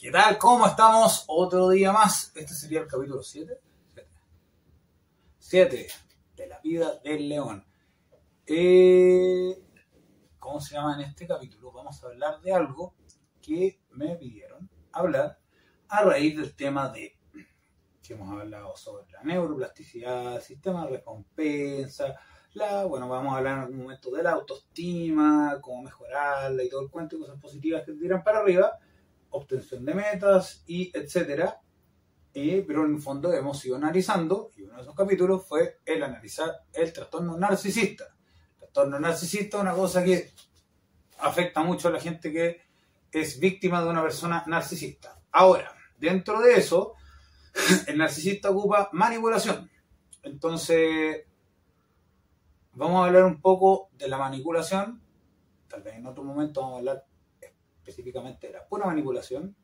¿Qué tal? ¿Cómo estamos? Otro día más. Este sería el capítulo 7. 7 de la vida del león. Eh, ¿Cómo se llama en este capítulo? Vamos a hablar de algo que me pidieron hablar a raíz del tema de que hemos hablado sobre la neuroplasticidad, sistema de recompensa, la, bueno, vamos a hablar en algún momento de la autoestima, cómo mejorarla y todo el cuento, cosas positivas que tiran para arriba obtención de metas y etcétera. pero en el fondo hemos ido analizando, y uno de esos capítulos fue el analizar el trastorno narcisista. El trastorno narcisista es una cosa que afecta mucho a la gente que es víctima de una persona narcisista. Ahora, dentro de eso, el narcisista ocupa manipulación. Entonces, vamos a hablar un poco de la manipulación. Tal vez en otro momento vamos a hablar específicamente la pura manipulación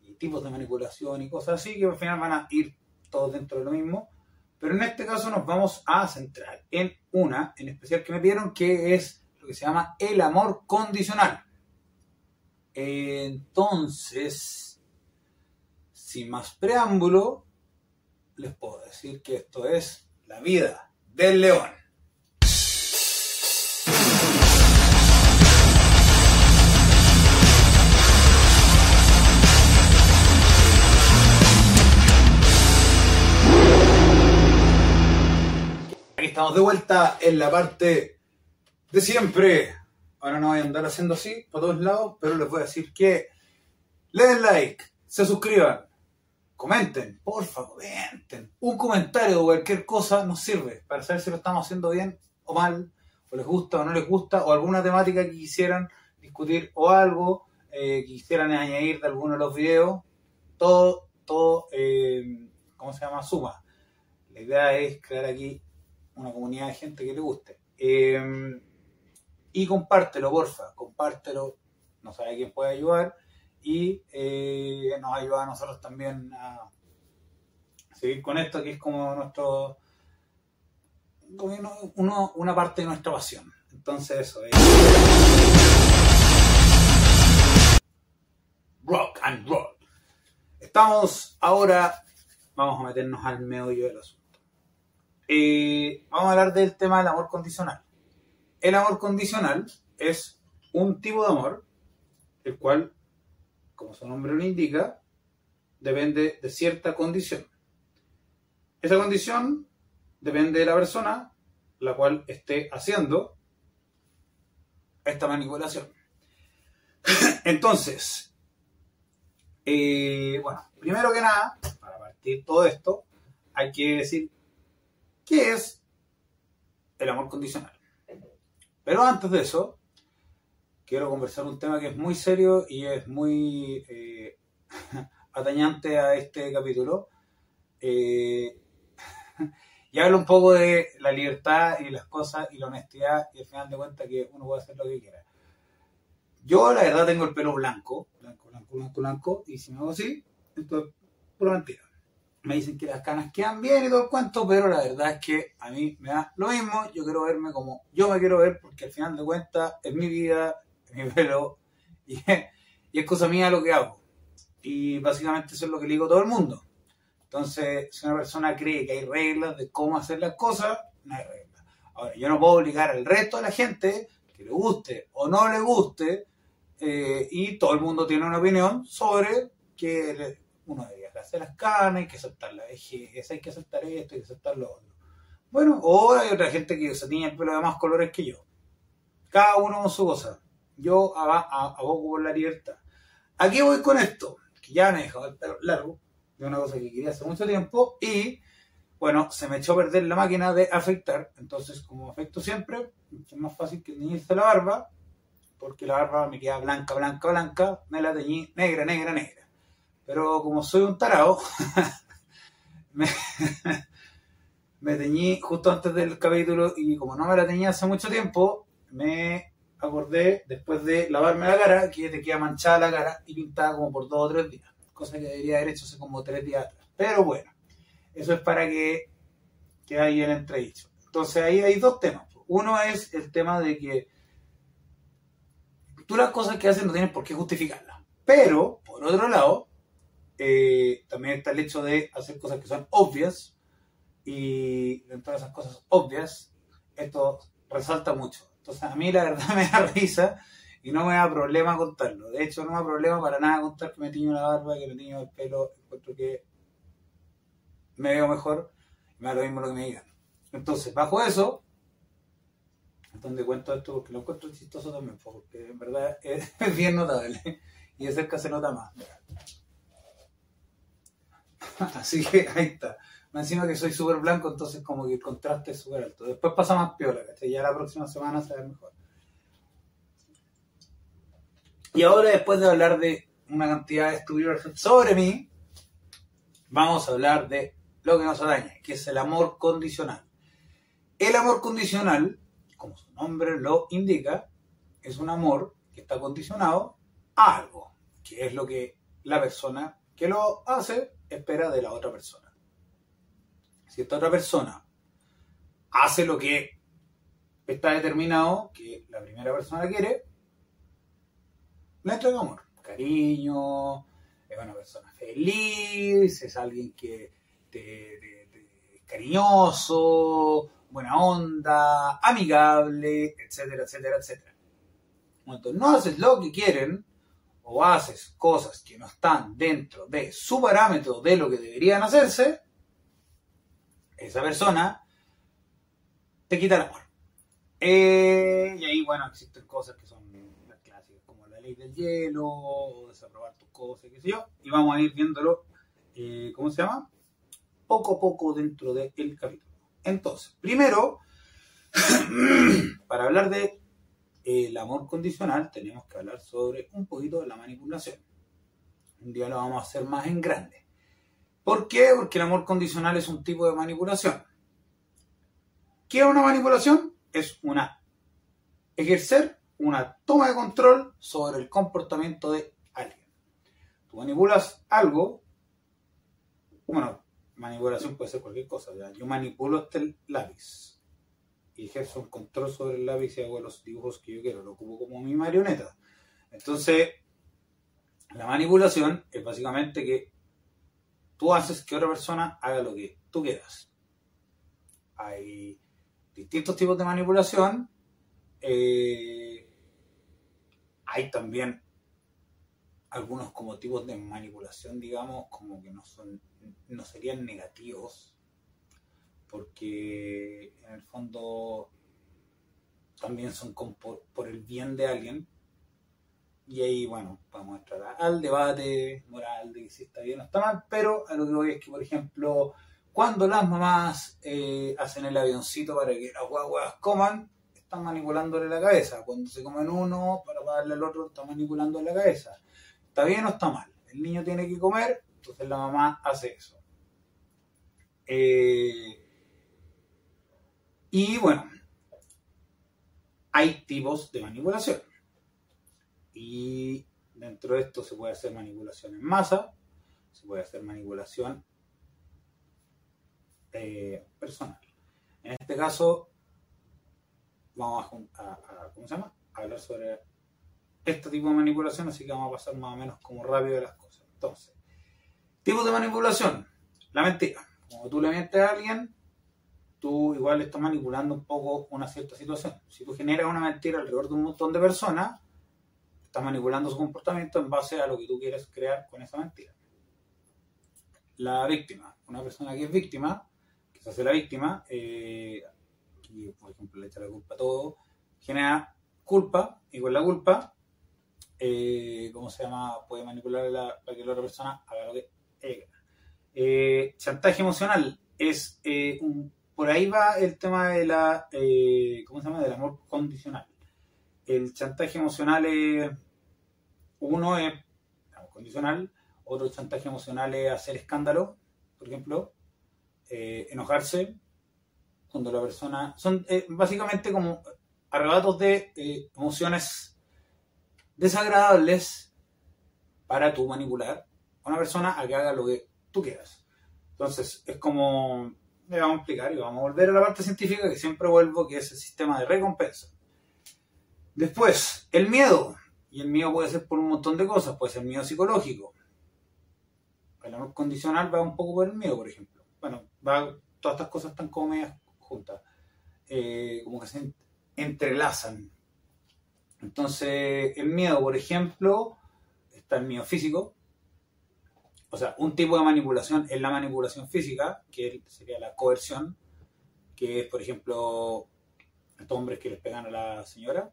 y tipos de manipulación y cosas así que al final van a ir todos dentro de lo mismo. Pero en este caso nos vamos a centrar en una en especial que me pidieron que es lo que se llama el amor condicional. Entonces, sin más preámbulo, les puedo decir que esto es la vida del león. Estamos de vuelta en la parte de siempre. Ahora no voy a andar haciendo así por todos lados, pero les voy a decir que le den like, se suscriban, comenten, porfa, comenten. Un comentario o cualquier cosa nos sirve para saber si lo estamos haciendo bien o mal, o les gusta o no les gusta, o alguna temática que quisieran discutir o algo eh, que quisieran añadir de alguno de los videos. Todo, todo, eh, ¿cómo se llama? Suma. La idea es crear aquí una comunidad de gente que le guste. Em, y compártelo, porfa, compártelo, no sabe quién puede ayudar y eh, nos ayuda a nosotros también a seguir con esto que es como nuestro uno, una parte de nuestra pasión. Entonces eso es rock and roll. Estamos ahora, vamos a meternos al meollo del asunto. Eh, vamos a hablar del tema del amor condicional. El amor condicional es un tipo de amor, el cual, como su nombre lo indica, depende de cierta condición. Esa condición depende de la persona la cual esté haciendo esta manipulación. Entonces, eh, bueno, primero que nada, para partir todo esto, hay que decir ¿Qué es el amor condicional? Pero antes de eso, quiero conversar un tema que es muy serio y es muy eh, atañante a este capítulo. Eh, y hablo un poco de la libertad y las cosas y la honestidad y al final de cuentas que uno puede hacer lo que quiera. Yo la verdad tengo el pelo blanco, blanco, blanco, blanco, blanco, y si me hago así, esto es pura mentira me dicen que las canas quedan bien y todo el cuento, pero la verdad es que a mí me da lo mismo, yo quiero verme como yo me quiero ver, porque al final de cuentas es mi vida, es mi pelo, y, es cosa mía lo que hago. Y básicamente eso es lo que le digo a todo el mundo. Entonces, si una persona cree que hay reglas de cómo hacer las cosas, no hay reglas. Ahora, yo no puedo obligar al resto de la gente que le guste o no le guste, eh, y todo el mundo tiene una opinión sobre que uno debería hacer las carnes, hay que aceptar la vejez, hay que aceptar esto, hay que lo otro. Bueno, o hay otra gente que se tiene el pelo de más colores que yo. Cada uno con su cosa. Yo abogo por la libertad. Aquí voy con esto, que ya me he dejado el pelo largo, de una cosa que quería hace mucho tiempo, y bueno, se me echó a perder la máquina de afectar, entonces como afecto siempre, es más fácil que teñirse la barba, porque la barba me queda blanca, blanca, blanca, me la teñí negra, negra, negra. Pero como soy un tarao, me, teñí justo antes del capítulo y como no me la teñía hace mucho tiempo, me acordé después de lavarme la cara que te queda manchada la cara y pintada como por dos o tres días, cosa que debería haber hecho hace como tres días atrás. Pero bueno, eso es para que quede ahí el entredicho. Entonces ahí hay dos temas. Uno es el tema de que tú las cosas que haces no tienes por qué justificarlas. Pero, por otro lado, eh, también está el hecho de hacer cosas que son obvias y dentro de esas cosas obvias, esto resalta mucho. Entonces, a mí la verdad me da risa y no me da problema contarlo. De hecho, no me da problema para nada contar que me tiño la barba, que me tiño el pelo, encuentro que me veo mejor y me da lo mismo lo que me digan. Entonces, bajo eso, es donde cuento esto porque lo encuentro chistoso también, porque en verdad es, bien notable y de cerca se nota más. Así que ahí está. Encima que soy súper blanco, entonces como que el contraste es súper alto. Después pasa más piola, ¿cachai? Ya la próxima semana se ve mejor. Y ahora, después de hablar de una cantidad de estudios sobre mí, vamos a hablar de lo que nos daña, que es el amor condicional. El amor condicional, como su nombre lo indica, es un amor que está condicionado a algo, que es lo que la persona que lo hace espera de la otra persona. Si esta otra persona hace lo que está determinado que la primera persona quiere, le entrega amor, cariño, es una persona feliz, es alguien que es cariñoso, buena onda, amigable, etcétera, etcétera, etcétera. Cuando no haces lo que quieren o haces cosas que no están dentro de su parámetro de lo que deberían hacerse, esa persona te quita el amor. Eh, y ahí, bueno, existen cosas que son del hielo, o desaprobar tus cosas, qué sé yo, y vamos a ir viéndolo, eh, ¿cómo se llama? Poco a poco dentro del capítulo. Entonces, primero, para hablar de el amor condicional, tenemos que hablar sobre un poquito de la manipulación. Un día lo vamos a hacer más en grande. ¿Por qué? Porque el amor condicional es un tipo de manipulación. ¿Qué es una manipulación? Es una ejercer una toma de control sobre el comportamiento de alguien. Tú manipulas algo, bueno, manipulación puede ser cualquier cosa. Yo manipulo este lápiz y ejerzo un control sobre el lápiz y hago los dibujos que yo quiero, lo ocupo como mi marioneta. Entonces, la manipulación es básicamente que tú haces que otra persona haga lo que tú quieras. Hay distintos tipos de manipulación. Eh, hay también algunos como tipos de manipulación, digamos, como que no son, no serían negativos, porque en el fondo también son por, el bien de alguien. Y ahí, bueno, vamos a entrar al debate moral de si está bien o está mal, pero a lo que voy es que, por ejemplo, cuando las mamás eh, hacen el avioncito para que las guaguas coman, están manipulándole la cabeza. Cuando se comen uno para darle al otro, está manipulando la cabeza. ¿Está bien o está mal? El niño tiene que comer, entonces la mamá hace eso. Eh, y bueno, hay tipos de manipulación. Y dentro de esto se puede hacer manipulación en masa, se puede hacer manipulación eh, personal. En este caso, vamos a, ¿cómo se llama? hablar sobre este tipo de manipulación, así que vamos a pasar más o menos como rápido de las cosas. Entonces, tipos de manipulación. La mentira. Cuando tú le mientes a alguien, tú igual estás manipulando un poco una cierta situación. Si tú generas una mentira alrededor de un montón de personas, estás manipulando su comportamiento en base a lo que tú quieres crear con esa mentira. La víctima. Una persona que es víctima, que se hace la víctima, eh, por ejemplo le echa la culpa a todo, genera culpa y con la culpa, eh, ¿cómo se llama? Puede manipular para que la otra persona haga lo que ella eh, chantaje emocional es eh, un, por ahí va el tema de la, ¿cómo se llama? Del amor condicional. El chantaje emocional es, uno es amor condicional, otro chantaje emocional es hacer escándalo, por ejemplo, enojarse, cuando la persona... Son eh, básicamente como arrebatos de eh, emociones desagradables para tú manipular a una persona a que haga lo que tú quieras. Entonces, es como... Me vamos a explicar y vamos a volver a la parte científica que siempre vuelvo, que es el sistema de recompensa. Después, el miedo. Y el miedo puede ser por un montón de cosas, puede ser miedo psicológico. El amor condicional va un poco por el miedo, por ejemplo. Bueno, va, todas estas cosas están como medias juntas, eh, como que se entrelazan. Entonces, el miedo, por ejemplo, está el miedo físico. O sea, un tipo de manipulación es la manipulación física, que sería la coerción, que es, por ejemplo, estos hombres que les pegan a la señora.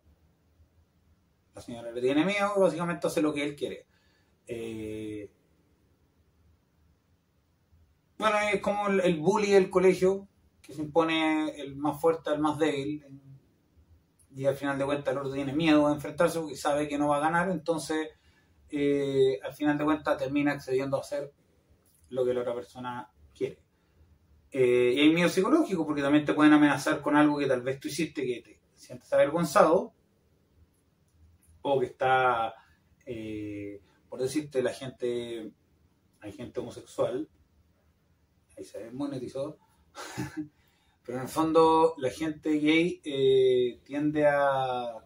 La señora le tiene miedo básicamente hace lo que él quiere. Eh, bueno, es como el, bully del colegio, que se impone el más fuerte al más débil. Y al final de cuentas el otro tiene miedo a enfrentarse porque sabe que no va a ganar. Entonces, al final de cuentas termina accediendo a hacer lo que la otra persona quiere. Eh, y hay miedo psicológico porque también te pueden amenazar con algo que tal vez tú hiciste que te sientes avergonzado o que está, eh, por decirte, la gente, hay gente homosexual, ahí se monetizó, pero en el fondo la gente gay eh, tiende a,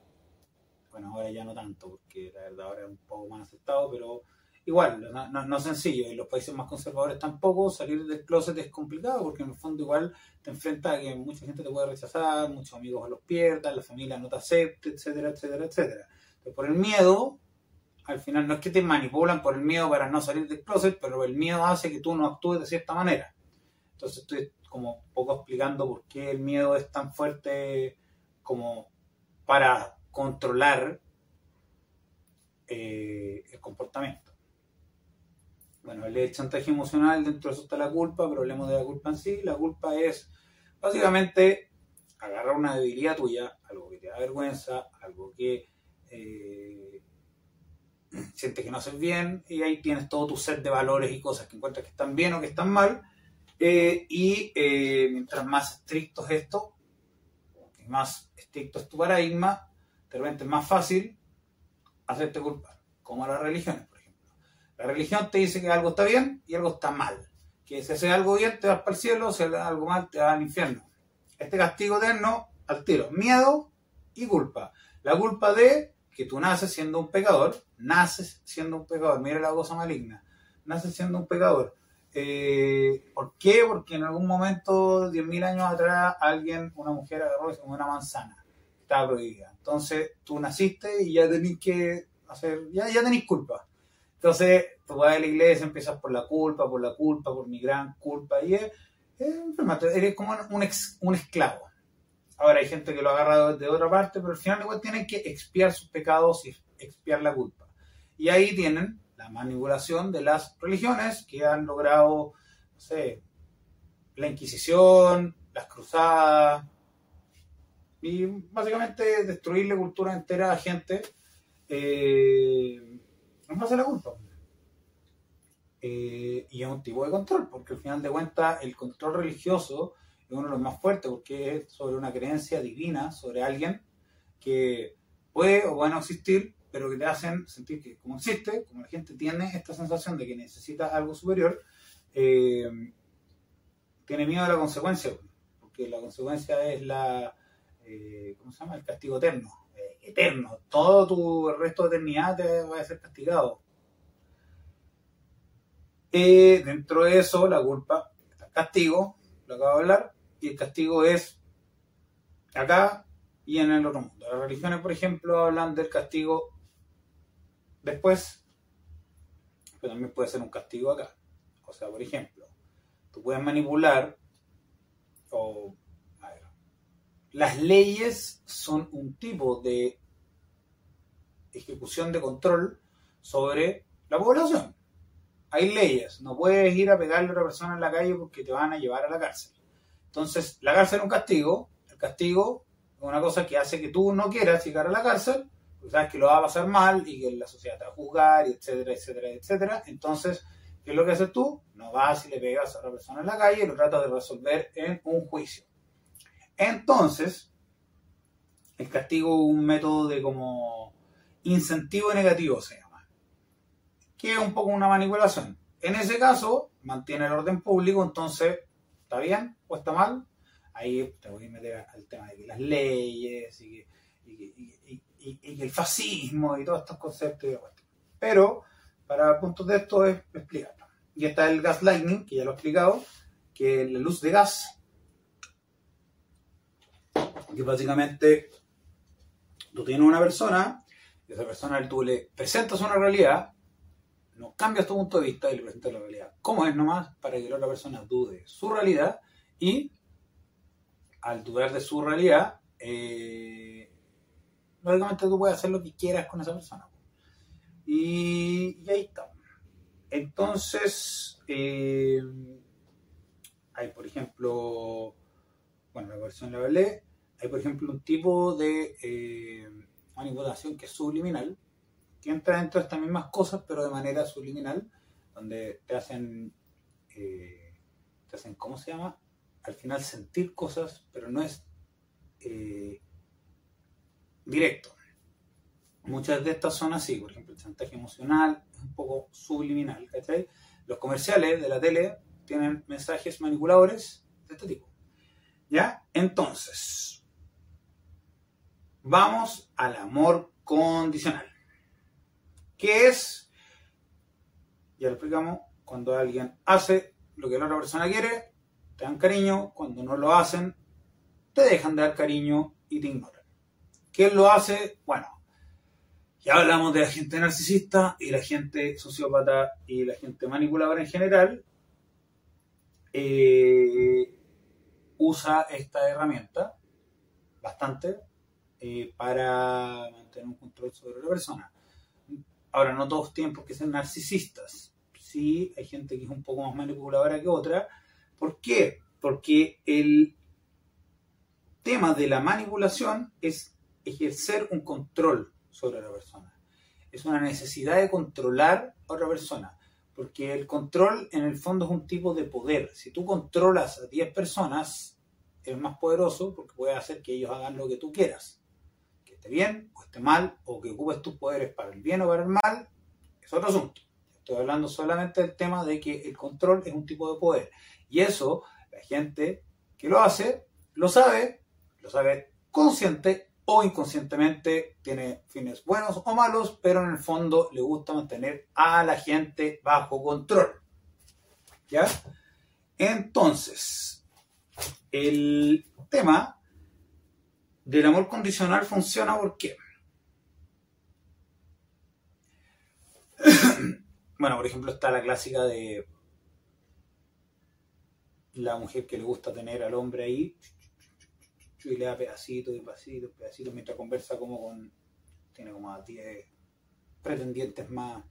bueno, ahora ya no tanto, porque la verdad ahora es un poco más aceptado, pero igual, no, es sencillo. En los países más conservadores tampoco, salir del closet es complicado porque en el fondo igual te enfrentas a que mucha gente te puede rechazar, muchos amigos los pierdas, la familia no te acepte, etcétera, etcétera, etcétera. Entonces, por el miedo, al final no es que te manipulan por el miedo para no salir del closet, pero el miedo hace que tú no actúes de cierta manera. Entonces estoy como un poco explicando por qué el miedo es tan fuerte como para controlar eh, el comportamiento. Bueno, el chantaje emocional, dentro de eso está la culpa, pero hablemos de la culpa en sí. La culpa es básicamente agarrar una debilidad tuya, algo que te da vergüenza, algo que eh, sientes que no haces bien, y ahí tienes todo tu set de valores y cosas que encuentras que están bien o que están mal. Eh, y mientras más estricto es esto, más estricto es tu paradigma, de repente es más fácil hacerte culpar, como las religiones. La religión te dice que algo está bien y algo está mal. Que si haces algo bien te vas para el cielo, si haces algo mal te vas al infierno. Este castigo eterno al tiro. Miedo y culpa. La culpa de que tú naces siendo un pecador, naces siendo un pecador. Mira la cosa maligna. Naces siendo un pecador. Eh, ¿Por qué? Porque en algún momento, 10.000 años atrás, alguien, una mujer agarró una manzana. Estaba prohibida. Entonces tú naciste y ya tenés que hacer, ya, ya tenés culpa. Entonces, tú vas a la iglesia, empiezas por la culpa, por la culpa, por mi gran culpa, y es, eres como un, un esclavo. Ahora hay gente que lo agarra de otra parte, pero al final igual tienen que expiar sus pecados y expiar la culpa. Y ahí tienen la manipulación de las religiones que han logrado, no sé, la Inquisición, las cruzadas, y básicamente destruir la cultura entera a gente. Eh, no pasa la culpa. Eh, y es un tipo de control, porque al final de cuentas el control religioso es uno de los más fuertes, porque es sobre una creencia divina, sobre alguien que puede o puede no existir, pero que te hacen sentir que como existe, como la gente tiene esta sensación de que necesita algo superior, eh, tiene miedo a la consecuencia, porque la consecuencia es la, eh, ¿cómo se llama? El castigo eterno eterno. Todo tu resto de eternidad te va a ser castigado. Eh, dentro de eso, la culpa está el castigo, lo acabo de hablar, y el castigo es acá y en el otro mundo. Las religiones, por ejemplo, hablan del castigo después, pero también puede ser un castigo acá. O sea, por ejemplo, tú puedes manipular o las leyes son un tipo de ejecución de control sobre la población. Hay leyes, no puedes ir a pegarle a otra persona en la calle porque te van a llevar a la cárcel. Entonces, la cárcel es un castigo, el castigo es una cosa que hace que tú no quieras llegar a la cárcel, porque sabes que lo va a pasar mal y que la sociedad te va a juzgar, etcétera, etcétera, etcétera. Entonces, ¿qué es lo que haces tú? No vas y le pegas a otra persona en la calle y lo tratas de resolver en un juicio. Entonces, el castigo es un método de como incentivo negativo se llama, que es un poco una manipulación. En ese caso, mantiene el orden público, entonces, ¿está bien o está mal? Ahí te voy a meter al tema de las leyes y y, el fascismo y todos estos conceptos. Pero para puntos de esto es explicarlo. Y está el gaslighting, que ya lo he explicado, que es la luz de gas, que básicamente tú tienes una persona, y esa persona tú le presentas una realidad, no cambias tu punto de vista y le presentas la realidad como es nomás, para que la otra persona dude su realidad y al dudar de su realidad, eh, lógicamente tú puedes hacer lo que quieras con esa persona. Y, ahí está. Entonces, eh, hay por ejemplo, bueno, la versión la hablé, hay por ejemplo un tipo de eh, manipulación que es subliminal, que entra dentro de estas mismas cosas, pero de manera subliminal, donde te hacen, eh, te hacen, ¿cómo se llama? Al final sentir cosas, pero no es eh, directo. Muchas de estas son así, por ejemplo, el chantaje emocional es un poco subliminal, ¿cachai? Los comerciales de la tele tienen mensajes manipuladores de este tipo. ¿Ya? Entonces, vamos al amor condicional. ¿Qué es? Ya lo explicamos, cuando alguien hace lo que la otra persona quiere, te dan cariño, cuando no lo hacen, te dejan de dar cariño y te ignoran. ¿Quién lo hace? Bueno, ya hablamos de la gente narcisista y la gente sociópata y la gente manipuladora en general. Eh, usa esta herramienta bastante eh, para mantener un control sobre la persona. Ahora, no todos tienen por qué ser narcisistas. Sí, hay gente que es un poco más manipuladora que otra. ¿Por qué? Porque el tema de la manipulación es ejercer un control sobre la persona. Es una necesidad de controlar a otra persona. Porque el control en el fondo es un tipo de poder. Si tú controlas a 10 personas, eres más poderoso porque puedes hacer que ellos hagan lo que tú quieras bien o esté mal, o que ocupes tus poderes para el bien o para el mal, es otro asunto. Estoy hablando solamente del tema de que el control es un tipo de poder. Y eso, la gente que lo hace, lo sabe, lo sabe consciente o inconscientemente, tiene fines buenos o malos, pero en el fondo le gusta mantener a la gente bajo control. ¿Ya? Entonces, el tema del amor condicional funciona porque, bueno, por ejemplo, está la clásica de la mujer que le gusta tener al hombre ahí y le da pedacitos y pedacitos, pedacitos mientras conversa como con, tiene como a 10 pretendientes más,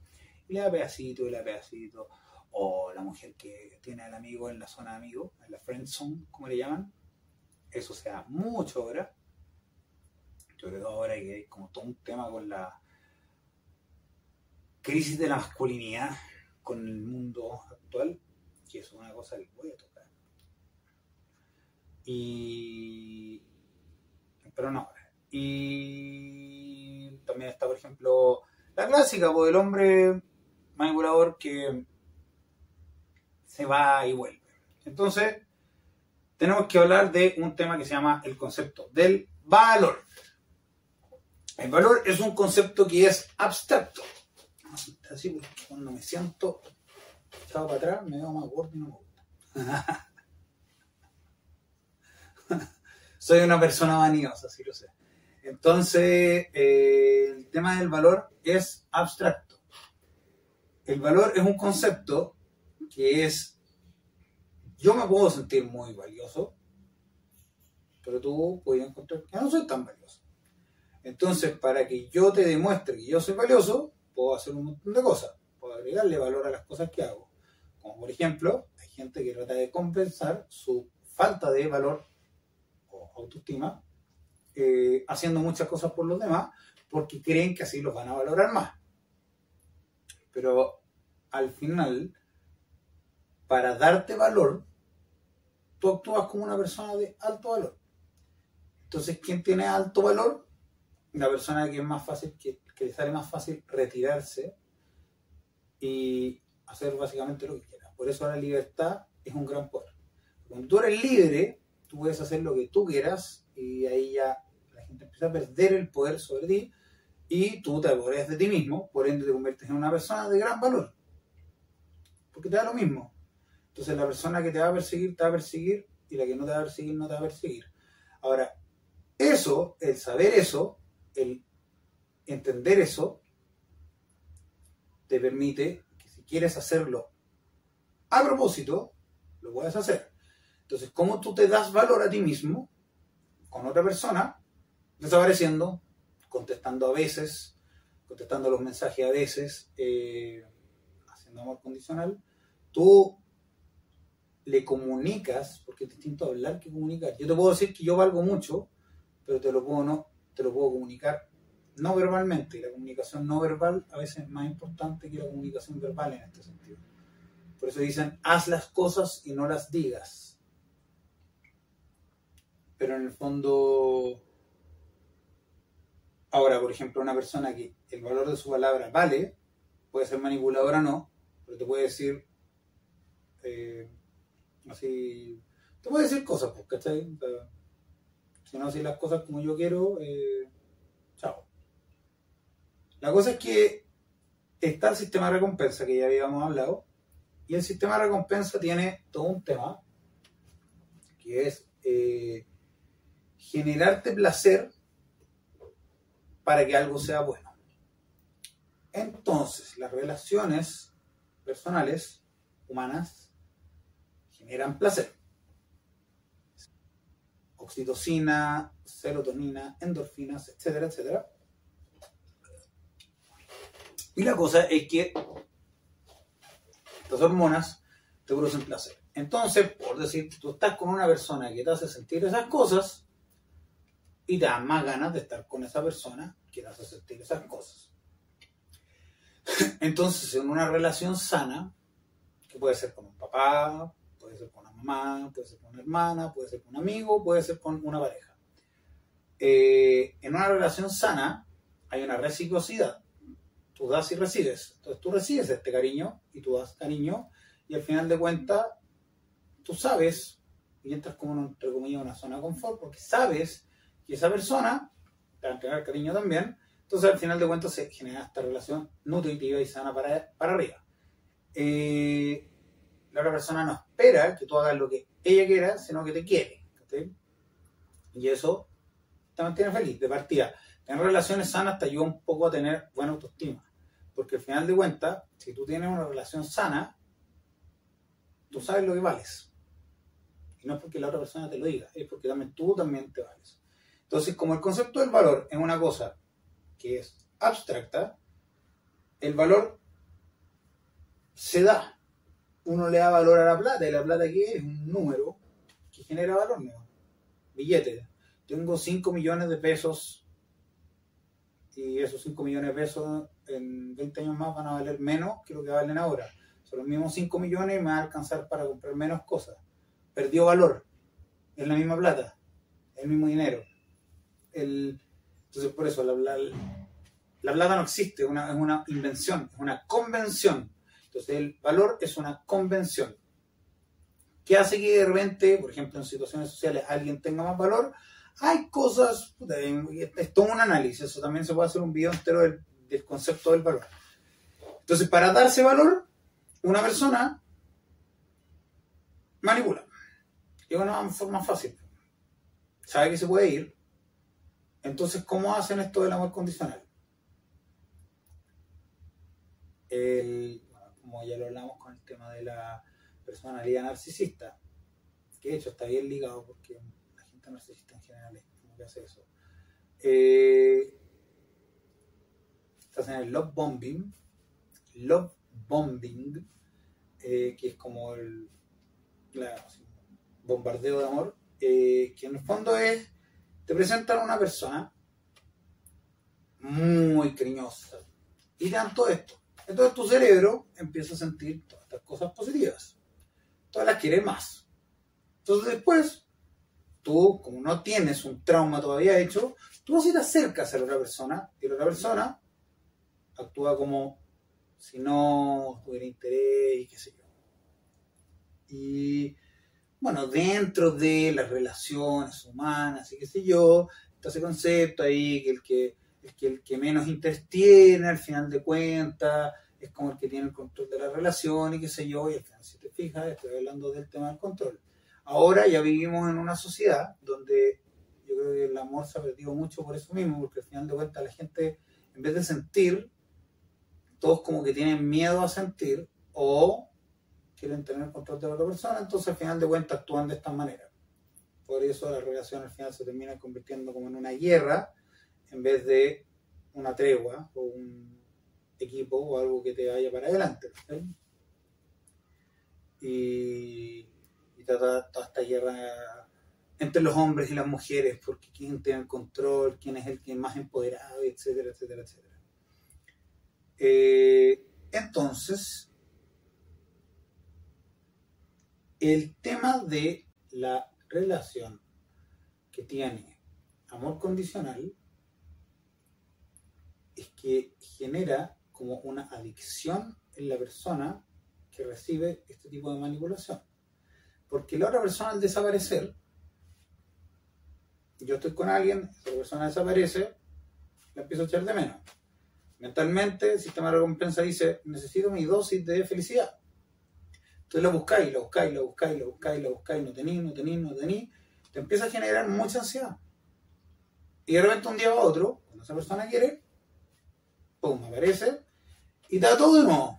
y le da pedacitos y le da pedacitos. O la mujer que tiene al amigo en la zona de amigos, en la friend zone, como le llaman. Eso se da mucho ahora sobre todo ahora que hay como todo un tema con la crisis de la masculinidad con el mundo actual, que es una cosa que voy a tocar. Y. Pero no. Y también está, por ejemplo, la clásica, pues, el hombre manipulador que se va y vuelve. Entonces, tenemos que hablar de un tema que se llama el concepto del valor. El valor es un concepto que es abstracto. Así porque cuando me siento echado para atrás me veo más gordo y no me gusta. Soy una persona vanidosa, sí lo sé. Entonces, eh, el tema del valor es abstracto. El valor es un concepto que es, yo me puedo sentir muy valioso, pero tú puedes encontrar que no soy tan valioso. Entonces, para que yo te demuestre que yo soy valioso, puedo hacer un montón de cosas. Puedo agregarle valor a las cosas que hago. Como por ejemplo, hay gente que trata de compensar su falta de valor o autoestima eh, haciendo muchas cosas por los demás porque creen que así los van a valorar más. Pero al final, para darte valor, tú actúas como una persona de alto valor. Entonces, ¿quién tiene alto valor? Una persona que es más fácil, que, le sale más fácil retirarse y hacer básicamente lo que quiera. Por eso la libertad es un gran poder. Cuando tú eres libre, tú puedes hacer lo que tú quieras y ahí ya la gente empieza a perder el poder sobre ti Y tú te apoderas de ti mismo, por ende te conviertes en una persona de gran valor. Porque te da lo mismo. Entonces la persona que te va a perseguir, te va a perseguir, y la que no te va a perseguir, no te va a perseguir. Ahora, eso, el saber eso, el entender eso, te permite que si quieres hacerlo a propósito, lo puedes hacer. Entonces, ¿cómo tú te das valor a ti mismo con otra persona? Desapareciendo, contestando a veces, contestando los mensajes a veces, eh, haciendo amor condicional. Tú le comunicas, porque es distinto hablar que comunicar. Yo te puedo decir que yo valgo mucho, pero te lo puedo no, te lo puedo comunicar no verbalmente. Y la comunicación no verbal a veces es más importante que la comunicación verbal en este sentido. Por eso dicen, haz las cosas y no las digas. Pero en el fondo, ahora, por ejemplo, una persona que el valor de su palabra vale, puede ser manipuladora o no, pero te puede decir, eh, así, te puede decir cosas, pues, ¿cachai? Si no haces las cosas como yo quiero, eh, chao. La cosa es que está el sistema de recompensa que ya habíamos hablado, y el sistema de recompensa tiene todo un tema, que es eh, generarte placer para que algo sea bueno. Entonces, las relaciones personales, humanas, generan placer. Oxitocina, serotonina, endorfinas, etcétera, etcétera. Y la cosa es que estas hormonas te producen placer. Entonces, por decir, tú estás con una persona que te hace sentir esas cosas y te da más ganas de estar con esa persona que te hace sentir esas cosas. Entonces, en una relación sana, que puede ser con un papá, puede ser con mamá, puede ser con una hermana, puede ser con un amigo, puede ser con una pareja. Eh, en una relación sana hay una reciprocidad tú das y recibes. Entonces tú recibes este cariño y tú das cariño y al final de cuentas tú sabes y entras como comillas una zona de confort porque sabes que esa persona te va a entregar cariño también. Entonces al final de cuentas se genera esta relación nutritiva y sana para, para arriba. Eh, la otra persona no espera que tú hagas lo que ella quiera, sino que te quiere. Y eso te mantiene feliz de partida. Tener relaciones sanas te ayuda un poco a tener buena autoestima. Porque al final de cuentas, si tú tienes una relación sana, tú sabes lo que vales. Y no es porque la otra persona te lo diga, es porque también tú también te vales. Entonces, como el concepto del valor es una cosa que es abstracta, el valor se da. Uno le da valor a la plata, y la plata que es un número que genera valor, ¿no? Billete. Tengo 5 millones de pesos y esos 5 millones de pesos en 20 años más van a valer menos que lo que valen ahora. Son los mismos 5 millones y me va a alcanzar para comprar menos cosas. Perdió valor. Es la misma plata, el mismo dinero. entonces, por eso, la, la, plata no existe, es una invención, es una convención. Entonces, el valor es una convención. ¿Qué hace que de repente, por ejemplo, en situaciones sociales, alguien tenga más valor? hay cosas, es todo un análisis, eso también se puede hacer un video entero del, concepto del valor. Entonces, para darse valor, una persona manipula. Y una forma fácil. Sabe que se puede ir. Entonces, ¿cómo hacen esto del amor condicional? Como ya lo hablamos con el tema de la personalidad narcisista, que de hecho está bien ligado porque narcisista en general como que hace eso. Eh, estás en el love bombing, love bombing, eh, que es como el bombardeo de amor, eh, que en el fondo es, te presentan a una persona muy cariñosa y todo esto. Entonces tu cerebro empieza a sentir todas estas cosas positivas. Todas las quiere más. Entonces después tú, como no tienes un trauma todavía hecho, tú vas a ir acercas a la otra persona y la otra persona actúa como si no tuviera interés y qué sé yo. Y bueno, dentro de las relaciones humanas y qué sé yo, está ese concepto ahí que el que es que el que menos interés tiene al final de cuentas, es como el que tiene el control de la relación y qué sé yo, y al final, si te fijas, estoy hablando del tema del control. Ahora ya vivimos en una sociedad donde yo creo que el amor se ha perdido mucho por eso mismo, porque al final de cuentas la gente, en vez de sentir, todos como que tienen miedo a sentir o quieren tener control de la otra persona, entonces al final de cuentas actúan de esta manera. Por eso la relación al final se termina convirtiendo como en una guerra en vez de una tregua o un equipo o algo que te vaya para adelante. Y, y toda, esta guerra entre los hombres y las mujeres, porque quién tiene el control, quién es el que más empoderado, etcétera, etcétera, etcétera. Eh, entonces, el tema de la relación que tiene amor condicional es que genera como una adicción en la persona que recibe este tipo de manipulación. Porque la otra persona al desaparecer, yo estoy con alguien, esa persona desaparece, la empiezo a echar de menos. Mentalmente, el sistema de recompensa dice, necesito mi dosis de felicidad. Entonces lo buscáis, lo buscáis, lo buscáis, lo buscáis, lo buscáis, no tenéis, no tenéis, no tenéis. Te empieza a generar mucha ansiedad. Y de repente un día a otro, cuando esa persona quiere, pum, aparece y te da todo de nuevo.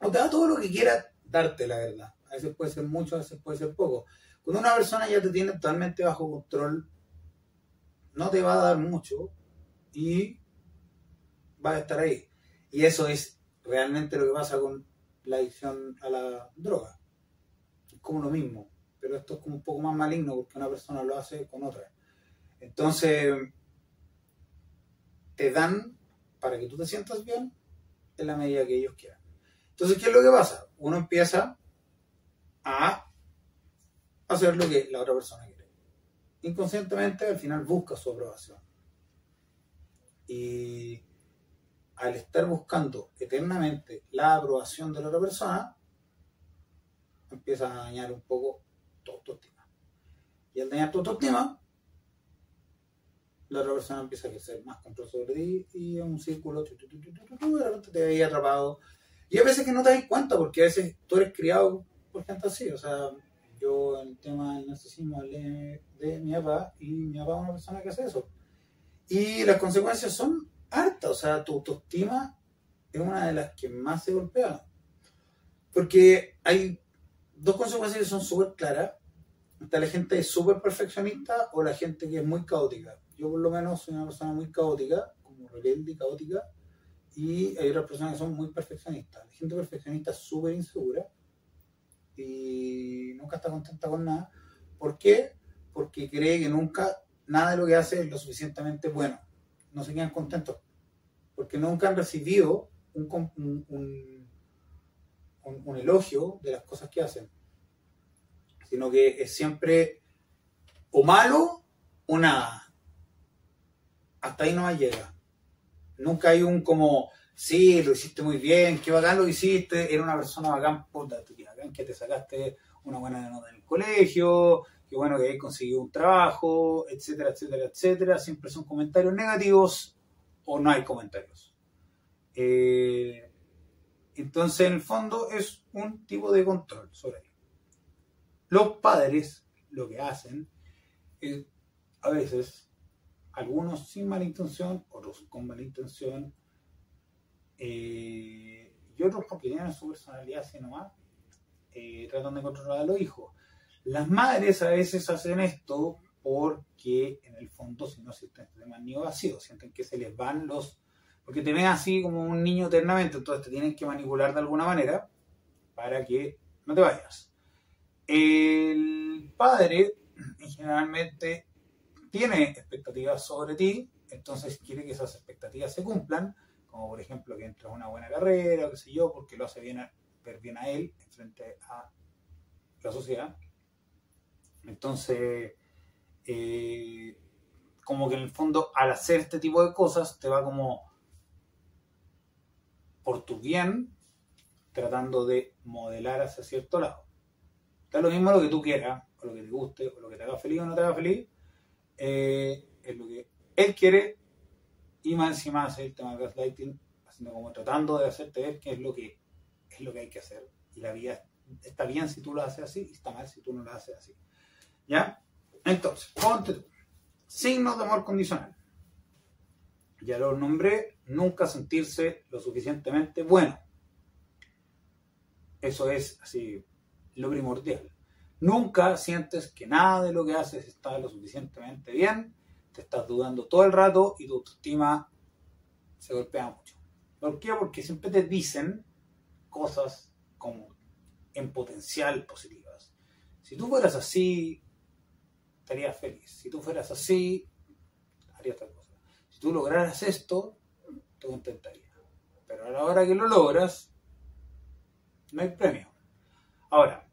O te da todo lo que quiera darte, la verdad. A veces puede ser mucho, a veces puede ser poco. Cuando una persona ya te tiene totalmente bajo control, no te va a dar mucho y va a estar ahí. Y eso es realmente lo que pasa con la adicción a la droga. Es como lo mismo, pero esto es como un poco más maligno porque una persona lo hace con otra. Entonces, te dan para que tú te sientas bien en la medida que ellos quieran. Entonces, ¿qué es lo que pasa? Uno empieza a hacer lo que la otra persona quiere. Inconscientemente, al final busca su aprobación. Y al estar buscando eternamente la aprobación de la otra persona, empieza a dañar un poco tu autoestima. Y al dañar tu autoestima, la otra persona empieza a crecer más control sobre ti y es un círculo, de repente te veis atrapado. Y a veces que no te das cuenta, porque a veces tú eres criado por gente así. O sea, yo el tema del narcisismo hablé de mi papá y mi papá es una persona que hace eso. Y las consecuencias son hartas, o sea, tu autoestima es una de las que más se golpea. Porque hay dos consecuencias que son súper claras. Está la gente súper perfeccionista o la gente que es muy caótica. Yo por lo menos soy una persona muy caótica, como rebelde y caótica, y hay otras personas que son muy perfeccionistas. La gente perfeccionista súper insegura y nunca está contenta con nada. ¿Por qué? Porque cree que nunca nada de lo que hace es lo suficientemente bueno. No se quedan contentos porque nunca han recibido un elogio de las cosas que hacen, sino que es siempre o malo o nada hasta ahí no llega. Nunca hay un como, sí, lo hiciste muy bien, qué bacán lo hiciste, era una persona bacán, puta, bacán que te sacaste una buena nota en el colegio, qué bueno que hayas conseguido un trabajo, etcétera, etcétera, etcétera. Siempre son comentarios negativos o no hay comentarios. Eh, entonces, en el fondo, es un tipo de control sobre ello. Los padres lo que hacen es, a veces, algunos sin mala intención, otros con mala intención, eh, y otros porque tienen su personalidad así nomás, eh, tratan de controlar a los hijos. Las madres a veces hacen esto porque en el fondo si no sienten este niño vacío, sienten que se les van los... porque te ven así como un niño eternamente, entonces te tienen que manipular de alguna manera para que no te vayas. El padre generalmente tiene expectativas sobre ti, entonces quiere que esas expectativas se cumplan, como por ejemplo que entres a una buena carrera, o qué sé yo, porque lo hace bien ver bien a él frente a la sociedad. Entonces, eh, como que en el fondo al hacer este tipo de cosas te va como por tu bien tratando de modelar hacia cierto lado. Da lo mismo lo que tú quieras, o lo que te guste, o lo que te haga feliz o no te haga feliz, eh, es lo que él quiere, y más encima hace el tema de gaslighting, haciendo como tratando de hacerte ver qué es lo que es lo que hay que hacer. Y la vida está bien si tú lo haces así, y está mal si tú no lo haces así. ¿Ya? Entonces, ponte tú. Signos de amor condicional. Ya lo nombré, nunca sentirse lo suficientemente bueno. Eso es así lo primordial. Nunca sientes que nada de lo que haces está lo suficientemente bien, te estás dudando todo el rato y tu autoestima se golpea mucho. ¿Por qué? Porque siempre te dicen cosas como en potencial positivas. Si tú fueras así, estarías feliz. Si tú fueras así, harías tal cosa. Si tú lograras esto, te contentaría. Pero a la hora que lo logras, no hay premio. Ahora,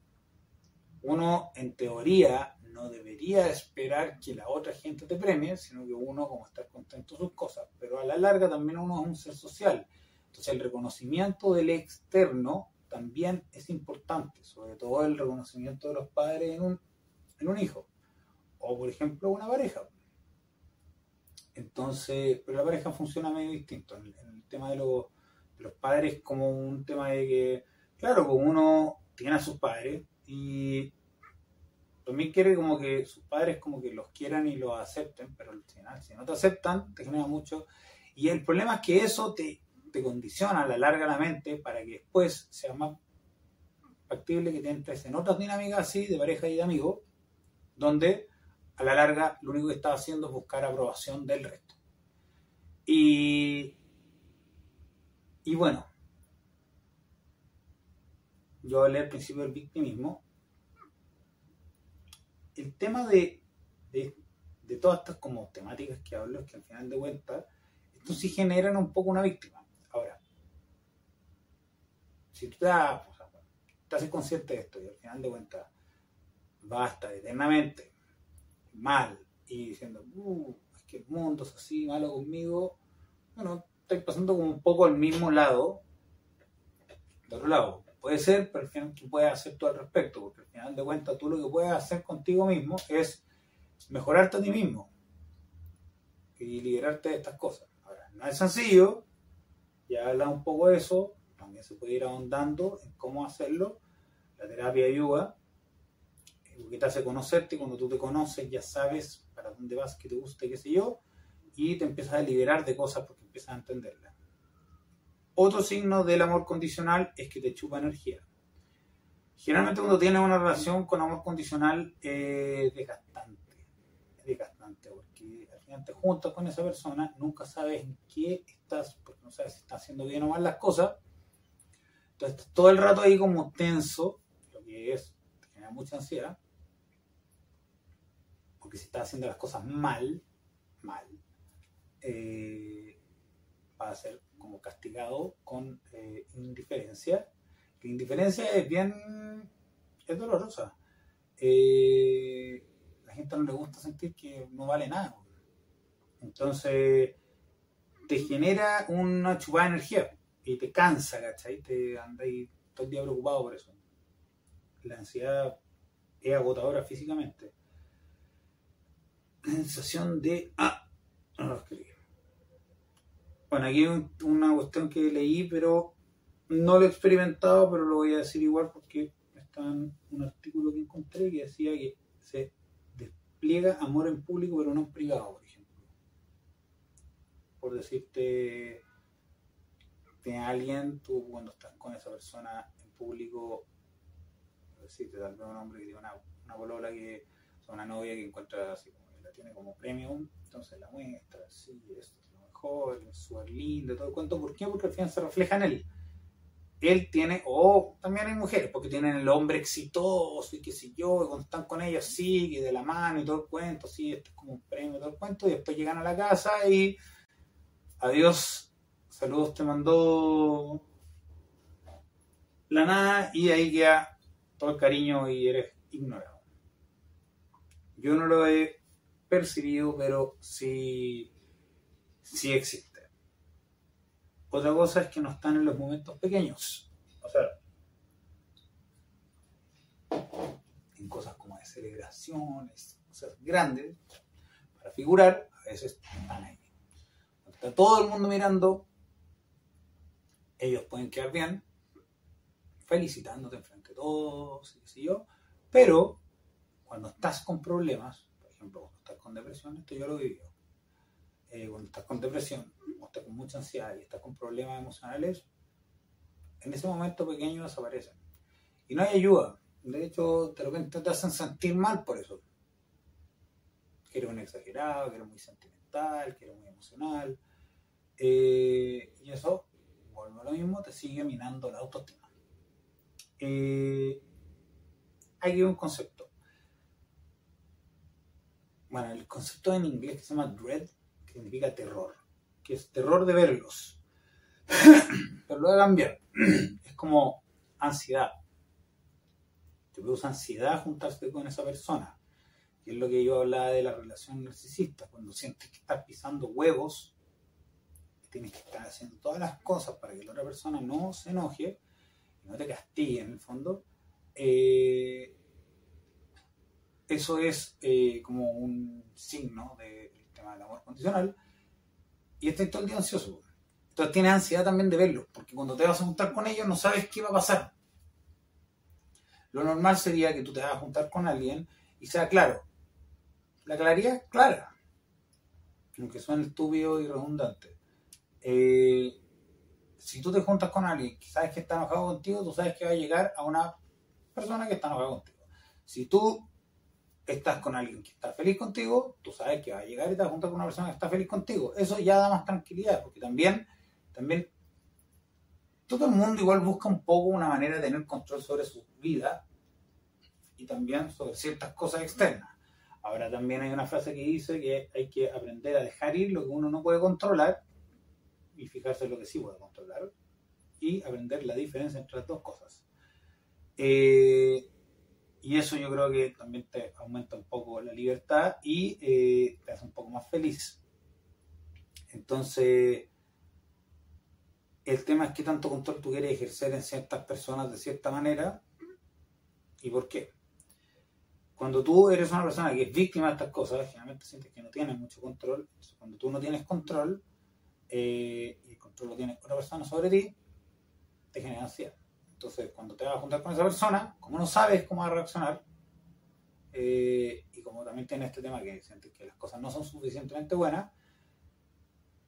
uno en teoría no debería esperar que la otra gente te premie, sino que uno como estar contento sus cosas. Pero a la larga también uno es un ser social. Entonces el reconocimiento del externo también es importante, sobre todo el reconocimiento de los padres en un, en un hijo. O por ejemplo una pareja. Entonces, pero la pareja funciona medio distinto. En, el tema de, de los padres como un tema de que, claro, como uno tiene a sus padres, y también quiere como que sus padres como que los quieran y los acepten, pero al final si no te aceptan te genera mucho. Y el problema es que eso te, te condiciona a la larga la mente para que después sea más factible que te entres en otras dinámicas así de pareja y de amigos, donde a la larga lo único que estás haciendo es buscar aprobación del resto. Y, y bueno, yo hablé al principio del victimismo, el tema de, de, todas estas como temáticas que hablo es que al final de cuentas, esto sí generan un poco una víctima. Ahora, si tú te, estás consciente de esto y al final de cuentas basta eternamente mal y diciendo, uh, es que el mundo es así, malo conmigo, bueno, estoy pasando como un poco al mismo lado, de otro lado, Puede ser, pero al final, ¿qué puedes hacer tú al respecto? Porque al final de cuentas, tú lo que puedes hacer contigo mismo es mejorarte a ti mismo y liberarte de estas cosas. Ahora, no es sencillo, ya habla un poco de eso, también se puede ir ahondando en cómo hacerlo. La terapia ayuda, porque te hace conocerte cuando tú te conoces ya sabes para dónde vas, qué te gusta qué sé yo, y te empiezas a liberar de cosas porque empiezas a entenderlas. Otro signo del amor condicional es que te chupa energía. Generalmente cuando tienes una relación con amor condicional es desgastante. Es desgastante porque al final te juntas con esa persona, nunca sabes en qué estás, porque no sabes si estás haciendo bien o mal las cosas. Entonces todo el rato ahí como tenso, lo que es, te genera mucha ansiedad. Porque si estás haciendo las cosas mal, mal, eh, va a ser como castigado con eh, indiferencia. La indiferencia es bien, es dolorosa. Eh, la gente no le gusta sentir que no vale nada. Entonces, te genera una chupada de energía y te cansa, ¿cachai? Te andáis todo el día preocupado por eso. La ansiedad es agotadora físicamente. La sensación de, ah, no lo escribí. Bueno, aquí hay una cuestión que leí, pero no lo he experimentado, pero lo voy a decir igual porque está en un artículo que encontré que decía que se despliega amor en público, pero no en privado, por ejemplo. Por decirte, de alguien, tú cuando estás con esa persona en público, por decirte tal vez un hombre que tiene una, una que, o una novia que encuentra así como la tiene como premium, entonces la muestra, sí, esto joven, súper lindo, todo el cuento. ¿Por qué? Porque al final se refleja en él. Él tiene, o también hay mujeres, porque tienen el hombre exitoso y qué sé yo, y están con ella, sí, que de la mano y todo el cuento, sí, esto es como un premio, todo el cuento, y después llegan a la casa y adiós, saludos, te mandó la nada, y ahí queda todo el cariño y eres ignorado. Yo no lo he percibido, pero sí sí existe. Otra cosa es que no están en los momentos pequeños. O sea, en cosas como de celebraciones, cosas grandes, para figurar, a veces están ahí. Está todo el mundo mirando, ellos pueden quedar bien, felicitándote enfrente de todos, sé yo, pero cuando estás con problemas, por ejemplo, cuando estás con depresión, esto yo lo vivido, eh, cuando estás con depresión, o estás con mucha ansiedad y estás con problemas emocionales, en ese momento pequeño desaparecen. Y no hay ayuda. De hecho, de repente te hacen sentir mal por eso. Que eres un exagerado, que eres muy sentimental, que eres muy emocional. Eh, y eso, vuelvo a lo mismo, te sigue minando la autoestima. Eh, hay un concepto. Bueno, el concepto en inglés que se llama dread, significa terror, que es terror de verlos. Pero lo voy a cambiar. Es como ansiedad. Te produce ansiedad juntarse con esa persona. Que es lo que yo hablaba de la relación narcisista. Cuando sientes que estás pisando huevos, tienes que estar haciendo todas las cosas para que la otra persona no se enoje y no te castigue en el fondo. Eh, eso es eh, como un signo del tema del amor condicional. Y estás todo el día ansioso. Entonces tienes ansiedad también de verlo, porque cuando te vas a juntar con ellos no sabes qué va a pasar. Lo normal sería que tú te vas a juntar con alguien y sea claro. La claridad es clara, aunque suene estúpido y redundante. Eh, si tú te juntas con alguien que sabes que está enojado contigo, tú sabes que va a llegar a una persona que está enojada contigo. Si tú estás con alguien que está feliz contigo, tú sabes que va a llegar y te vas con una persona que está feliz contigo. Eso ya da más tranquilidad, porque también también todo el mundo igual busca un poco una manera de tener control sobre su vida y también sobre ciertas cosas externas. Ahora también hay una frase que dice que hay que aprender a dejar ir lo que uno no puede controlar y fijarse en lo que sí puede controlar y aprender la diferencia entre las dos cosas. Eh, y eso yo creo que también te aumenta un poco la libertad y eh, te hace un poco más feliz. Entonces, el tema es qué tanto control tú quieres ejercer en ciertas personas de cierta manera y por qué. Cuando tú eres una persona que es víctima de estas cosas, generalmente sientes que no tienes mucho control. cuando tú no tienes control, eh, y el control lo tiene otra persona sobre ti, te genera ansiedad. Entonces, cuando te vas a juntar con esa persona, como no sabes cómo va a reaccionar, eh, y como también tienes este tema que las cosas no son suficientemente buenas,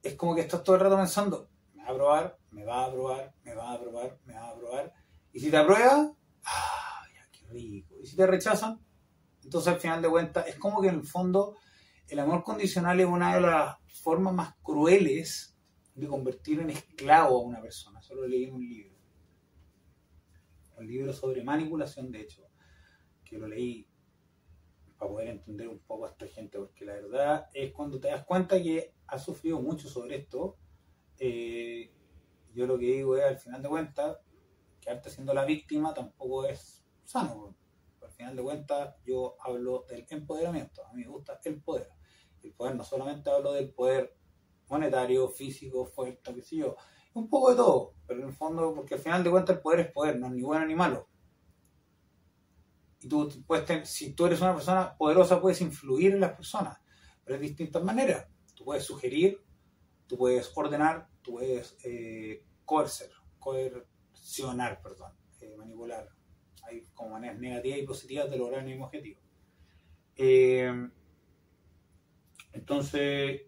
es como que estás todo el rato pensando, a probar, me va a probar, me va a probar, me va a probar. Y si te aprueba, ¡ah, qué rico! Y si te rechazan, entonces al final de cuentas es como que en el fondo el amor condicional es una de las formas más crueles de convertir en esclavo a una persona. Solo leí en un libro. Un libro sobre manipulación, de hecho, que lo leí para poder entender un poco a esta gente, porque la verdad es cuando te das cuenta que has sufrido mucho sobre esto, eh, yo lo que digo es, al final de cuentas, quedarte siendo la víctima tampoco es sano. Al final de cuentas, yo hablo del empoderamiento. A mí me gusta el poder. El poder no solamente hablo del poder monetario, físico, fuerte, qué sé yo. Un poco de todo, pero en el fondo, porque al final de cuentas el poder es poder, no es ni bueno ni malo. Y tú puedes, si tú eres una persona poderosa, puedes influir en las personas, pero de distintas maneras. Tú puedes sugerir, tú puedes ordenar, tú puedes eh, coercer, coercionar, perdón, eh, manipular. Hay como maneras negativas y positivas de lograr el mismo objetivo. Eh, entonces,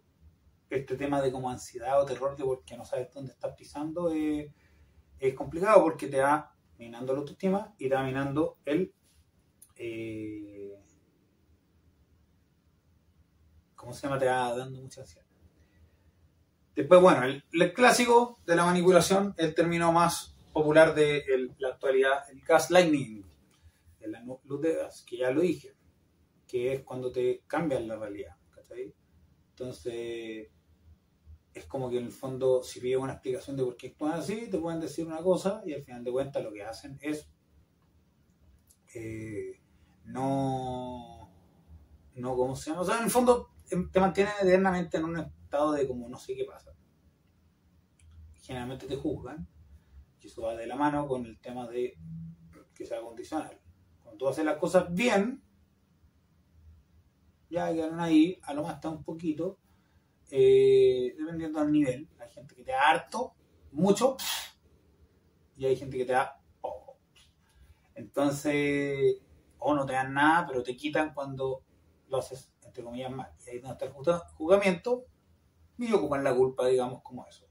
este tema de como ansiedad o terror de porque no sabes dónde estás pisando es, es complicado porque te va minando la autoestima y te va minando el... ¿Cómo se llama? Te va dando mucha ansiedad. Después, bueno, el, clásico de la manipulación, el término más popular de la actualidad, el gaslighting, la luz de gas, que ya lo dije, que es cuando te cambian la realidad. Entonces, es como que en el fondo, si pides una explicación de por qué actúan así, te pueden decir una cosa y al final de cuentas lo que hacen es eh, no, no, ¿cómo se llama? O sea, en el fondo te mantienen eternamente en un estado de como no sé qué pasa. Generalmente te juzgan, y eso va de la mano con el tema de que sea condicional. Cuando tú haces las cosas bien, ya quedaron ahí, a lo más está un poquito, eh, dependiendo del nivel. Hay gente que te da harto, mucho, y hay gente que te da. Entonces, o no te dan nada, pero te quitan cuando lo haces, entre comillas, mal. Y ahí donde está el juzgamiento, y ocupan la culpa, digamos, como eso.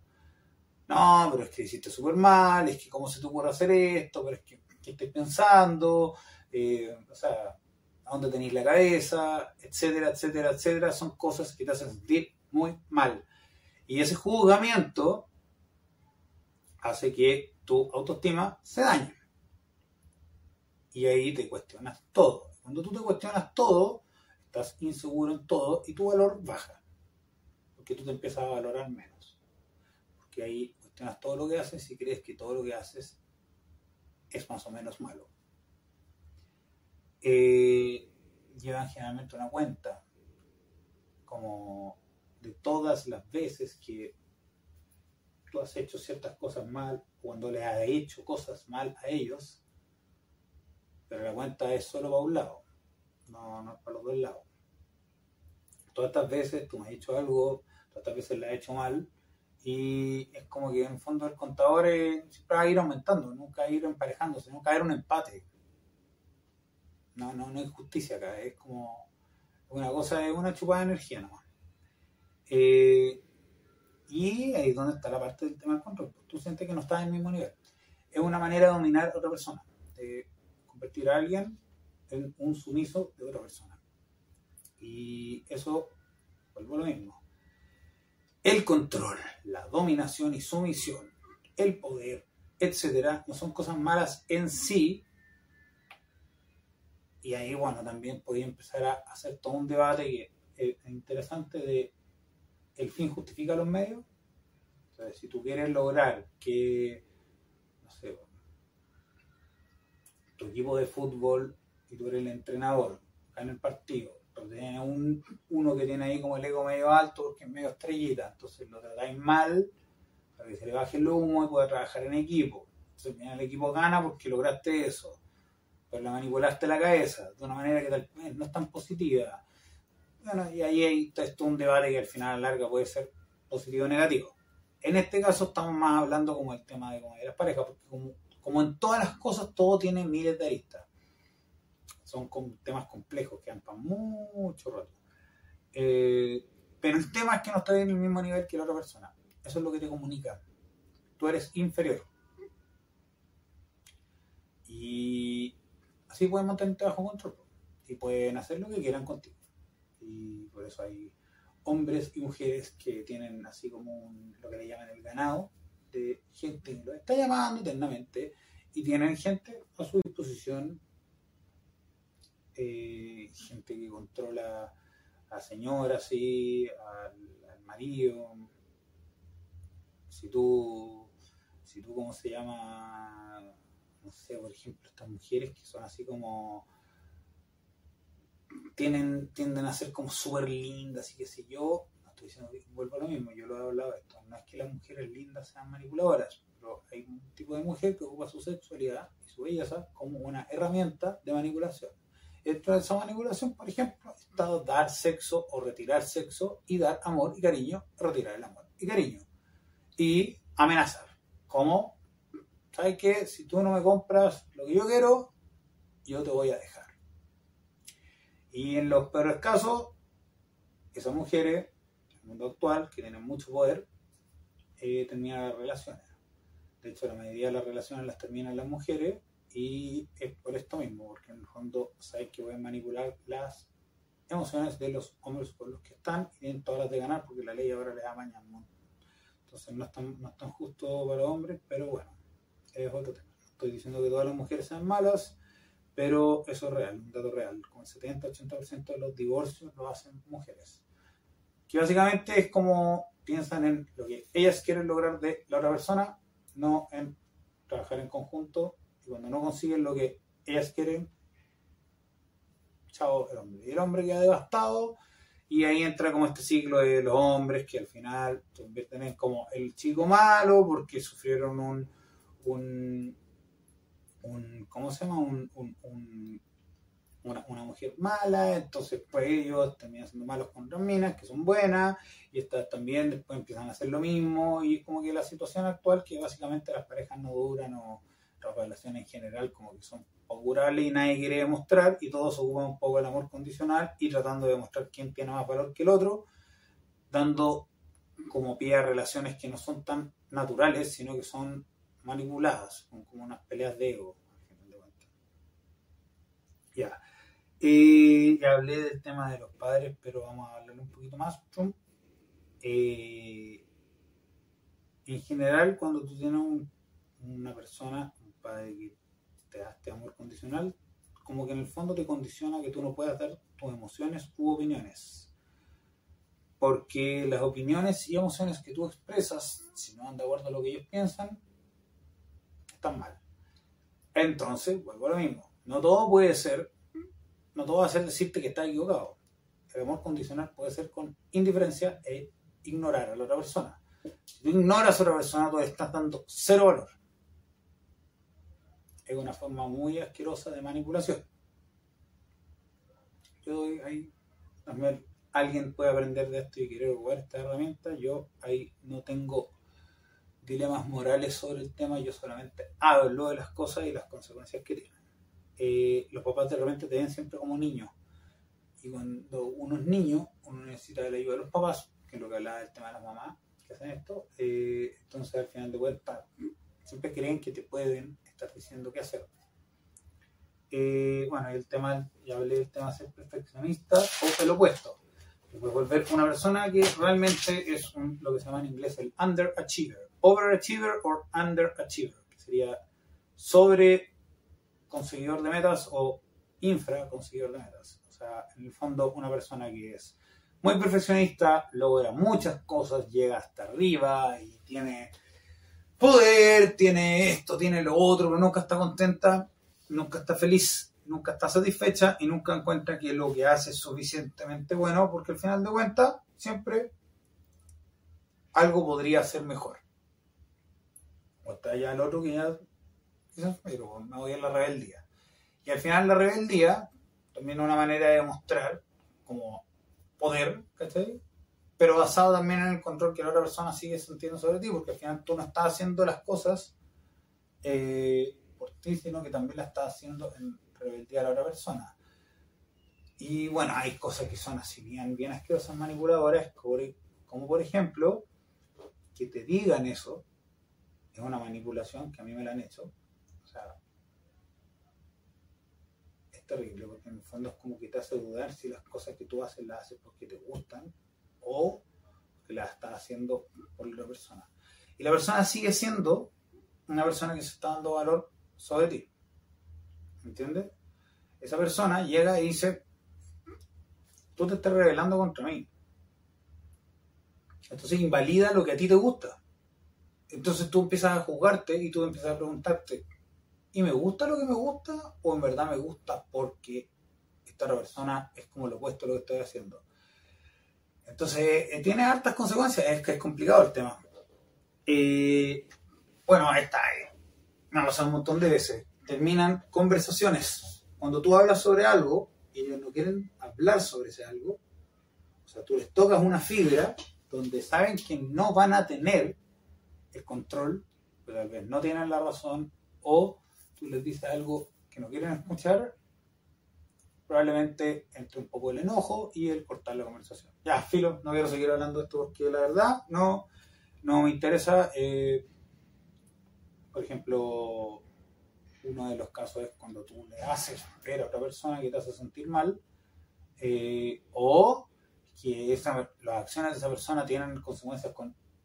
No, pero es que hiciste súper mal, es que cómo se te ocurre hacer esto, pero es que, ¿qué estoy pensando? Eh, o sea, ¿a dónde tenéis la cabeza? Etcétera, etcétera, etcétera. Son cosas que te hacen sentir muy mal. Y ese juzgamiento hace que tu autoestima se dañe. Y ahí te cuestionas todo. Cuando tú te cuestionas todo, estás inseguro en todo y tu valor baja. Porque tú te empiezas a valorar menos. Porque ahí cuestionas todo lo que haces y crees que todo lo que haces es más o menos malo. Eh, llevan generalmente una cuenta como de todas las veces que tú has hecho ciertas cosas mal, cuando le has hecho cosas mal a ellos, pero la cuenta es solo para un lado, no, no para los dos lados. Todas estas veces tú me has hecho algo, todas estas veces le has hecho mal, y es como que en el fondo el contador siempre va a ir aumentando, nunca ir emparejándose, nunca va a haber un empate. No, no, no hay justicia acá, es como una cosa, es una chupada de energía nomás. Eh, y ahí es donde está la parte del tema del control. Tú sientes que no estás en el mismo nivel. Es una manera de dominar a otra persona, de convertir a alguien en un sumiso de otra persona. Y eso, vuelvo a lo mismo. El control, la dominación y sumisión, el poder, etcétera, no son cosas malas en sí. Y ahí, bueno, también podía empezar a hacer todo un debate que es interesante de el fin justifica los medios. si tú quieres lograr que, no sé, tu equipo de fútbol y tú eres el entrenador, gane el partido, pero tienes un, uno que tiene ahí como el ego medio alto porque es medio estrellita, entonces lo tratáis mal para que se le baje el humo y pueda trabajar en equipo. Entonces el equipo gana porque lograste eso, pero la manipulaste la cabeza de una manera que tal vez no es tan positiva bueno, y ahí hay todo un debate que al final a la larga puede ser positivo o negativo. En este caso estamos más hablando como el tema de, las parejas, porque como, en todas las cosas todo tiene miles de aristas. Son temas complejos que para mucho rato. Eh, pero el tema es que no estás en el mismo nivel que la otra persona. Eso es lo que te comunica. Tú eres inferior. Y así pueden mantenerte bajo control. Y pueden hacer lo que quieran contigo y por eso hay hombres y mujeres que tienen así como lo que le llaman el ganado de gente que lo está llamando eternamente y tienen gente a su disposición, eh, gente que controla a señoras, sí, al, al, marido. Si tú, si tú, ¿cómo se llama? No sé, por ejemplo, estas mujeres que son así como tienen, tienden a ser como súper lindas y qué sé yo. No estoy diciendo que vuelvo a lo mismo, yo lo he hablado esto. No es que las mujeres lindas sean manipuladoras, pero hay un tipo de mujer que ocupa su sexualidad y su belleza como una herramienta de manipulación. Dentro de esa manipulación, por ejemplo, está dar sexo o retirar sexo y dar amor y cariño, retirar el amor y cariño. Y amenazar. Como, ¿sabes qué? Si tú no me compras lo que yo quiero, yo te voy a dejar. Y en los peores casos, esas mujeres, en el mundo actual, que tienen mucho poder, eh, terminan las relaciones. De hecho, la mayoría de las relaciones las terminan las mujeres y es por esto mismo, porque en el fondo sabes que pueden manipular las emociones de los hombres por los que están y tienen todas las de ganar porque la ley ahora les da mañana. Entonces no es, tan, no es tan justo para hombres, pero bueno, es otro tema. Estoy diciendo que todas las mujeres sean malas, pero eso es real, un dato real. Como el 70-80% de los divorcios lo hacen mujeres. Que básicamente es como piensan en lo que ellas quieren lograr de la otra persona, no en trabajar en conjunto. Y cuando no consiguen lo que ellas quieren, chao el hombre. Y el hombre queda devastado. Y ahí entra como este ciclo de los hombres que al final se convierten en como el chico malo porque sufrieron un, un un ¿cómo se llama? Un, una, mujer mala, entonces pues ellos terminan siendo malos con otras minas que son buenas, y estas también después empiezan a hacer lo mismo, y como que la situación actual que básicamente las parejas no duran o las relaciones en general como que son poco y nadie quiere demostrar, y todos ocupan un poco el amor condicional y tratando de demostrar quién tiene más valor que el otro, dando como pie a relaciones que no son tan naturales, sino que son manipuladas, como unas peleas de ego. Ya. Eh, ya hablé del tema de los padres, pero vamos a hablar un poquito más. Eh, en general, cuando tú tienes una persona, un padre que te da este amor condicional, como que en el fondo te condiciona que tú no puedas dar tus emociones u opiniones. Porque las opiniones y emociones que tú expresas, si no van de acuerdo a lo que ellos piensan, están mal. Entonces, vuelvo a lo mismo. No todo puede ser no todo va a ser decirte que estás equivocado. El amor condicional puede ser con indiferencia e ignorar a la otra persona. Si tú ignoras a otra persona, tú estás dando cero valor. Es una forma muy asquerosa de manipulación. Yo doy ahí, también alguien puede aprender de esto y quiere jugar esta herramienta. Yo ahí no tengo dilemas morales sobre el tema, yo solamente hablo de las cosas y las consecuencias que tienen. Eh, los papás de repente te ven siempre como niños. Y cuando uno es niño, uno necesita la ayuda de los papás, que es lo que hablaba del tema de las mamás que hacen esto. Eh, entonces, al final de cuentas, siempre creen que te pueden estar diciendo qué hacer. Eh, bueno, el tema, ya hablé del tema de ser perfeccionista o el opuesto. Puedes volver una persona que realmente es lo que se llama en inglés el underachiever. Overachiever o underachiever, sería sobre conseguidor de metas o infra conseguidor de metas. O sea, en el fondo una persona que es muy perfeccionista, logra muchas cosas, llega hasta arriba y tiene poder, tiene esto, tiene lo otro, pero nunca está contenta, nunca está feliz, nunca está satisfecha y nunca encuentra que lo que hace es suficientemente bueno porque al final de cuentas siempre algo podría ser mejor. O está ya el otro que ya pero me voy a la rebeldía. Y al final la rebeldía también es una manera de demostrar como poder. Pero basado también en el control que la otra persona sigue sintiendo sobre ti, porque al final tú no estás haciendo las cosas eh, por ti, sino que también las estás haciendo en rebeldía a la otra persona. Y bueno, hay cosas que son así bien, bien asquerosas, manipuladoras, como por ejemplo, que te digan eso, es una manipulación que a mí me la han hecho, o sea, es terrible porque en el fondo es como que te hace dudar si las cosas que tú haces las haces porque te gustan o porque las estás haciendo por la persona. Y la persona sigue siendo una persona que se está dando valor sobre ti. ¿Entiendes? Esa persona llega y dice, tú te estás revelando contra mí. Entonces invalida lo que a ti te gusta. Entonces tú empiezas a juzgarte y tú empiezas a preguntarte, y me gusta lo que me gusta o en verdad me gusta porque esta persona es como lo opuesto a lo que estoy haciendo. Entonces, eh, tiene hartas consecuencias, es que es complicado el tema. Eh, bueno, ahí está, eh. me ha pasado un montón de veces. Terminan conversaciones. Cuando tú hablas sobre algo ellos no quieren hablar sobre ese algo, o sea, tú les tocas una fibra donde saben que no van a tener el control, pero tal vez no tienen la razón o tú les dices algo que no quieren escuchar, probablemente entre un poco el enojo y el cortar la conversación. Ya, filo, no quiero seguir hablando de esto porque la verdad no, no me interesa. Eh, por ejemplo, uno de los casos es cuando tú le haces ver a otra persona que te hace sentir mal, eh, o que las acciones de esa persona tienen consecuencias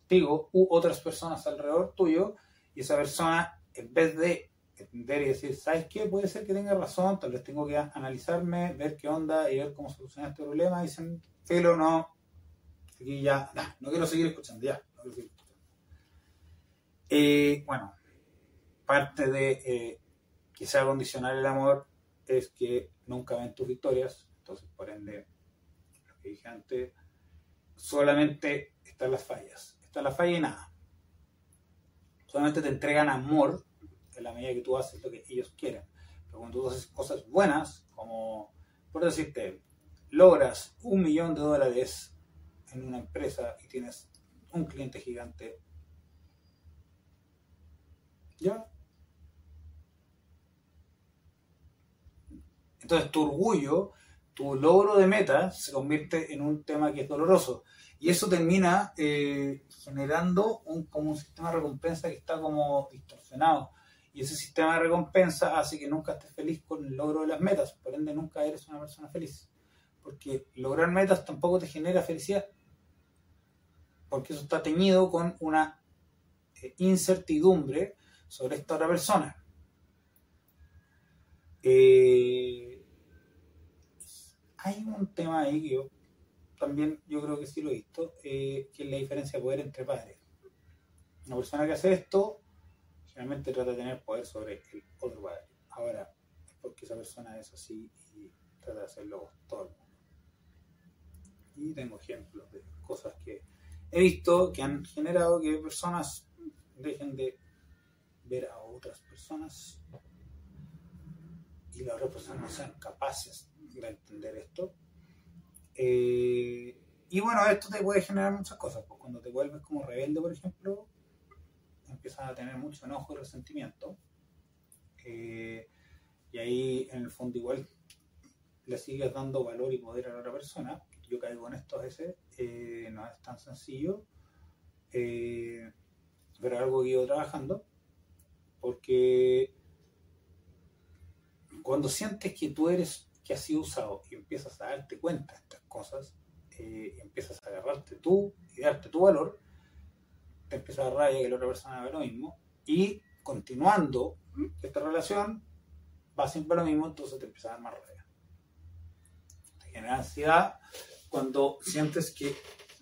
contigo u otras personas alrededor tuyo, y esa persona, en vez de entender y decir, ¿sabes qué? Puede ser que tenga razón, tal vez tengo que analizarme, ver qué onda y ver cómo solucionar este problema. Dicen, Felo, no, aquí ya, no quiero seguir escuchando, ya, no quiero seguir escuchando. Eh, bueno, parte de eh, que sea el amor es que nunca ven tus victorias, entonces por ende, lo que dije antes, solamente están las fallas, está la falla y nada. Solamente te entregan amor en la medida que tú haces lo que ellos quieren. Pero cuando tú haces cosas buenas, como decirte, logras un millón de dólares en una empresa y tienes un cliente gigante, ¿ya? Entonces tu orgullo, tu logro de meta se convierte en un tema que es doloroso. Y eso termina eh, generando un, como un sistema de recompensa que está como distorsionado. Y ese sistema de recompensa hace que nunca estés feliz con el logro de las metas. Por ende, nunca eres una persona feliz. Porque lograr metas tampoco te genera felicidad. Porque eso está teñido con una eh, incertidumbre sobre esta otra persona. Eh, hay un tema ahí que yo también yo creo que sí lo he visto, eh, que es la diferencia de poder entre padres. Una persona que hace esto generalmente trata de tener poder sobre el otro padre. Ahora, es porque esa persona es así y trata de hacerlo todo el mundo. Y tengo ejemplos de cosas que he visto que han generado que personas dejen de ver a otras personas y las otras personas no sean capaces de entender esto eh, y bueno, esto te puede generar muchas cosas. Pues cuando te vuelves como rebelde, por ejemplo, empiezas a tener mucho enojo y resentimiento. Eh, y ahí, en el fondo, igual le sigues dando valor y poder a la otra persona. Yo caigo en esto a veces. Eh, no es tan sencillo. pero algo que ido trabajando. Porque cuando sientes que tú eres que has sido usado y empiezas a darte cuenta de estas cosas, eh, empiezas a agarrarte tú y darte tu valor, te empieza a dar que la otra persona haga lo mismo y continuando esta relación va siempre lo mismo, entonces te empieza a dar más rabia. Te genera ansiedad cuando sientes que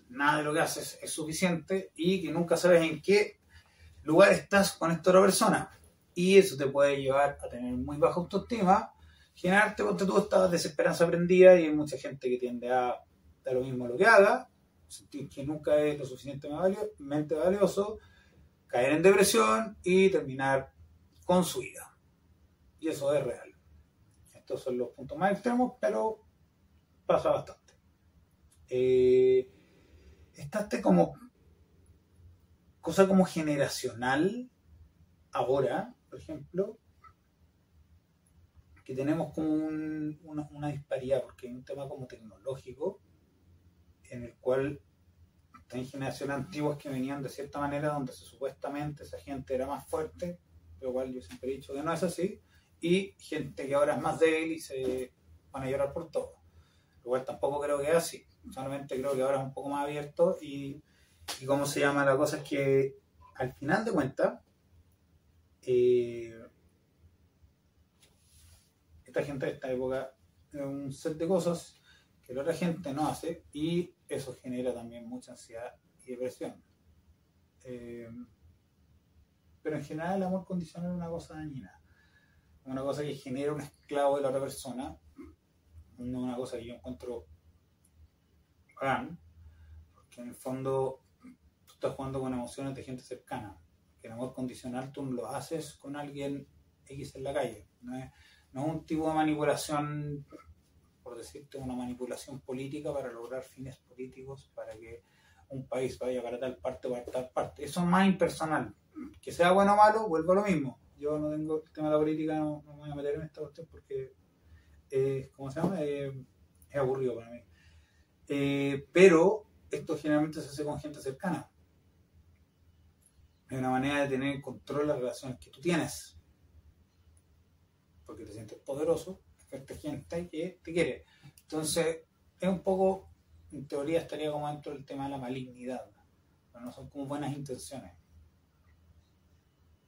nada de lo que haces es suficiente y que nunca sabes en qué lugar estás con esta otra persona. Y eso te puede llevar a tener muy baja autoestima generarte porque tú esta desesperanza aprendida y hay mucha gente que tiende a dar lo mismo lo que haga, sentir que nunca es lo suficientemente valioso, caer en depresión y terminar con su vida. Y eso es real. Estos son los puntos más extremos, pero pasa bastante. Eh, esta como cosa como generacional ahora, por ejemplo, que tenemos como una, disparidad, porque hay un tema como tecnológico, en el cual hay generaciones antiguas que venían de cierta manera, donde supuestamente esa gente era más fuerte, lo cual yo siempre he dicho que no es así, y gente que ahora es más débil y se van a llorar por todo. Lo cual tampoco creo que es así, solamente creo que ahora es un poco más abierto y, y cómo se llama la cosa es que al final de cuentas, eh, esta gente de esta época un set de cosas que la otra gente no hace y eso genera también mucha ansiedad y depresión. Eh, pero en general el amor condicional es una cosa dañina, una cosa que genera un esclavo de la otra persona, no una cosa que yo encuentro gran, porque en el fondo tú estás jugando con emociones de gente cercana, que el amor condicional tú lo haces con alguien X en la calle, no es no es un tipo de manipulación, por decirte, una manipulación política para lograr fines políticos, para que un país vaya para tal parte o para tal parte. Eso es más impersonal. Que sea bueno o malo, vuelvo a lo mismo. Yo no tengo el tema de la política, no, me voy a meter en esta cuestión porque, ¿cómo se llama? Eh, es aburrido para mí. Eh, pero esto generalmente se hace con gente cercana. Es una manera de tener control de las relaciones que tú tienes porque te sientes poderoso, esta gente que te quiere. Entonces, es un poco, en teoría estaría como dentro del tema de la malignidad, pero no son como buenas intenciones.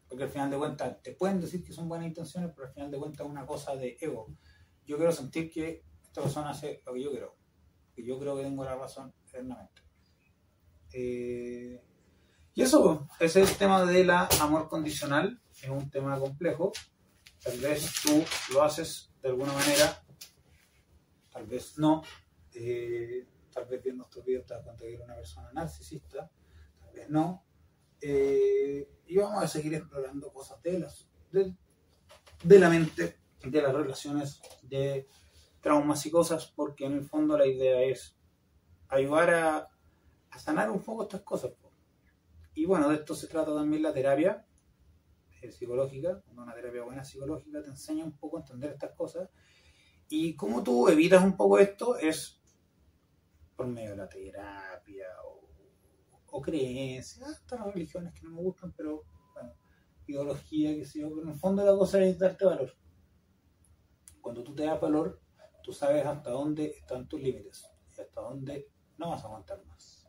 Porque al final de cuentas, te pueden decir que son buenas intenciones, pero al final de cuentas es una cosa de ego. Yo quiero sentir que esta persona hace lo que yo quiero, que yo creo que tengo la razón eternamente. Eh, y eso, ese es el tema del amor condicional, es un tema complejo, Tal vez tú lo haces de alguna manera, tal vez no. Eh, tal vez viendo estos videos te das cuenta que una persona narcisista, tal vez no. Eh, y vamos a seguir explorando cosas de, las, de, la mente, de las relaciones, de traumas y cosas, porque en el fondo la idea es ayudar a, a sanar un poco estas cosas. Y bueno, de esto se trata también la terapia psicológica, una terapia buena psicológica te enseña un poco a entender estas cosas. Y cómo tú evitas un poco esto es por medio de la terapia o, o creencias, hasta las religiones que no me gustan, pero bueno, ideología, que sé yo, pero en el fondo la cosa es darte valor. Cuando tú te das valor, tú sabes hasta dónde están tus límites y hasta dónde no vas a aguantar más.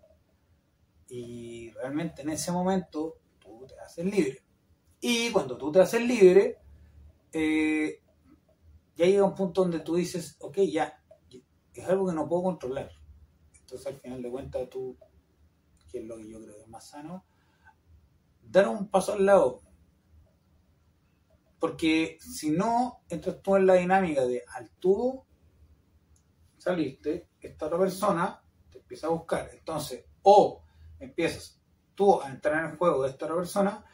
Y realmente en ese momento tú te haces libre. Y cuando tú te haces libre, eh, ya llega un punto donde tú dices, ok, ya, es algo que no puedo controlar. Entonces al final de cuentas tú, que es lo que yo creo que es más sano, dar un paso al lado. Porque si no entras tú en la dinámica de al tú saliste, esta otra persona te empieza a buscar. Entonces, o empiezas tú a entrar en el juego de esta otra persona,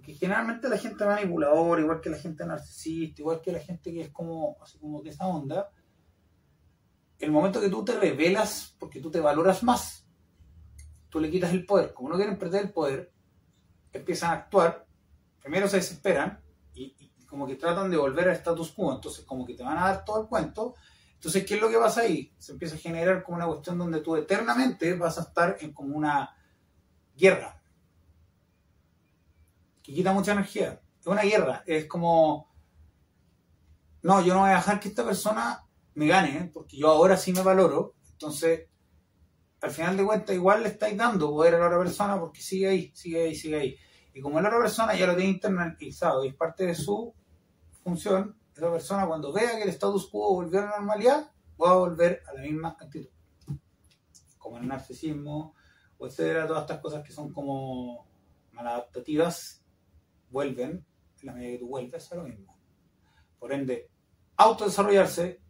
porque generalmente la gente manipuladora, igual que la gente narcisista, igual que la gente que es como, así como que esa onda, el momento que tú te revelas, porque tú te valoras más, tú le quitas el poder. Como no quieren perder el poder, empiezan a actuar, primero se desesperan y, y como que tratan de volver al status quo, entonces como que te van a dar todo el cuento entonces, ¿qué es lo que pasa ahí? Se empieza a generar como una cuestión donde tú eternamente vas a estar en como una guerra. Que quita mucha energía. Es una guerra. Es como, no, yo no voy a dejar que esta persona me gane, ¿eh? porque yo ahora sí me valoro. Entonces, al final de cuentas, igual le estáis dando poder a la otra persona porque sigue ahí, sigue ahí, sigue ahí. Y como la otra persona ya lo tiene internalizado y es parte de su función, esa persona cuando vea que el status quo volvió a la normalidad, va a volver a la misma actitud. Como el narcisismo, o etcétera, todas estas cosas que son como maladaptativas, vuelven, en la medida que tú vuelves, a lo mismo. Por ende, autodesarrollarse,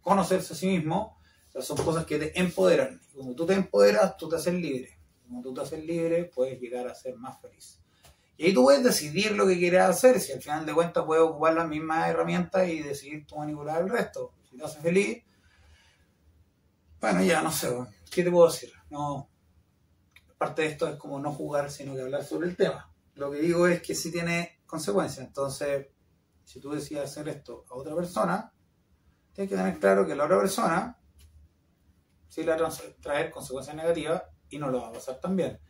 conocerse a sí mismo, son cosas que te empoderan. Cuando tú te empoderas, tú te haces libre. Cuando tú te haces libre, puedes llegar a ser más feliz. Y ahí tú puedes decidir lo que quieres hacer, si al final de cuentas puedes ocupar las mismas herramientas y decidir tú manipular el resto. Si te hace feliz, bueno, ya no sé, ¿qué te puedo decir? No, parte de esto es como no jugar, sino que hablar sobre el tema. Lo que digo es que sí tiene consecuencias. Entonces, si tú decides hacer esto a otra persona, tienes que tener claro que la otra persona sí le va a traer consecuencias negativas y no lo va a pasar tan bien.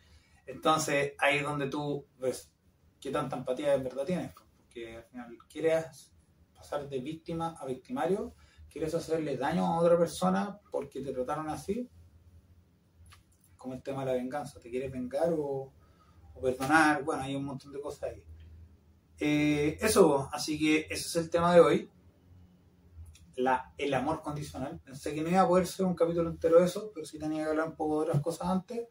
Entonces, ahí es donde tú ves qué tanta empatía en verdad tienes. Porque al final quieres pasar de víctima a victimario, quieres hacerle daño a otra persona porque te trataron así. Como el tema de la venganza, ¿te quieres vengar o, perdonar? Bueno, hay un montón de cosas ahí. Eh, eso, así que ese es el tema de hoy. La, el amor condicional. Pensé que no iba a poder ser un capítulo entero de eso, pero sí tenía que hablar un poco de otras cosas antes.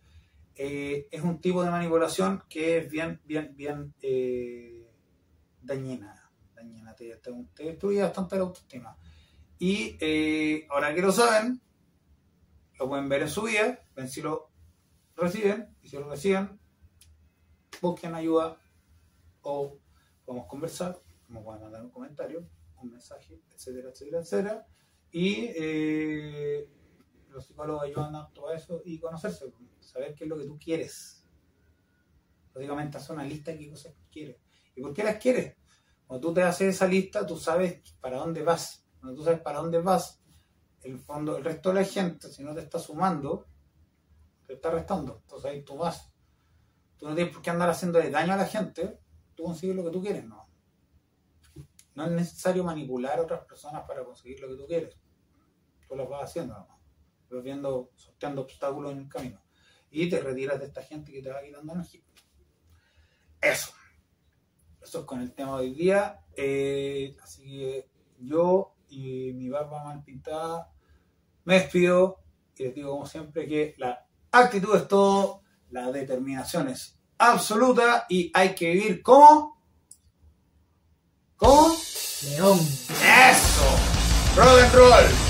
Eh, es un tipo de manipulación que es bien, bien, bien eh, dañina. dañina te, destruye bastante la autoestima. Y eh, ahora que lo saben, lo pueden ver en su vida, ven si lo reciben, y si lo reciben, busquen ayuda o podemos conversar, como pueden mandar un comentario, un mensaje, etcétera, etcétera, etcétera. Y los psicólogos ayudan a todo eso y conocerse, saber qué es lo que tú quieres. Básicamente hacer una lista de qué cosas quieres. ¿Y por qué las quieres? Cuando tú te haces esa lista, tú sabes para dónde vas. Cuando tú sabes para dónde vas, el fondo, el resto de la gente, si no te está sumando, te está restando. Entonces ahí tú vas. Tú no tienes por qué andar haciéndole daño a la gente, tú consigues lo que tú quieres, no. No es necesario manipular a otras personas para conseguir lo que tú quieres. Tú lo vas haciendo nomás viendo, sorteando obstáculos en el camino. Y te retiras de esta gente que te va quitando energía. Eso. Eso es con el tema de hoy día. Eh, así que yo y mi barba mal pintada me despido y les digo como siempre que la actitud es todo, la determinación es absoluta y hay que vivir como... ¿Cómo? León. Eso. Roll and roll.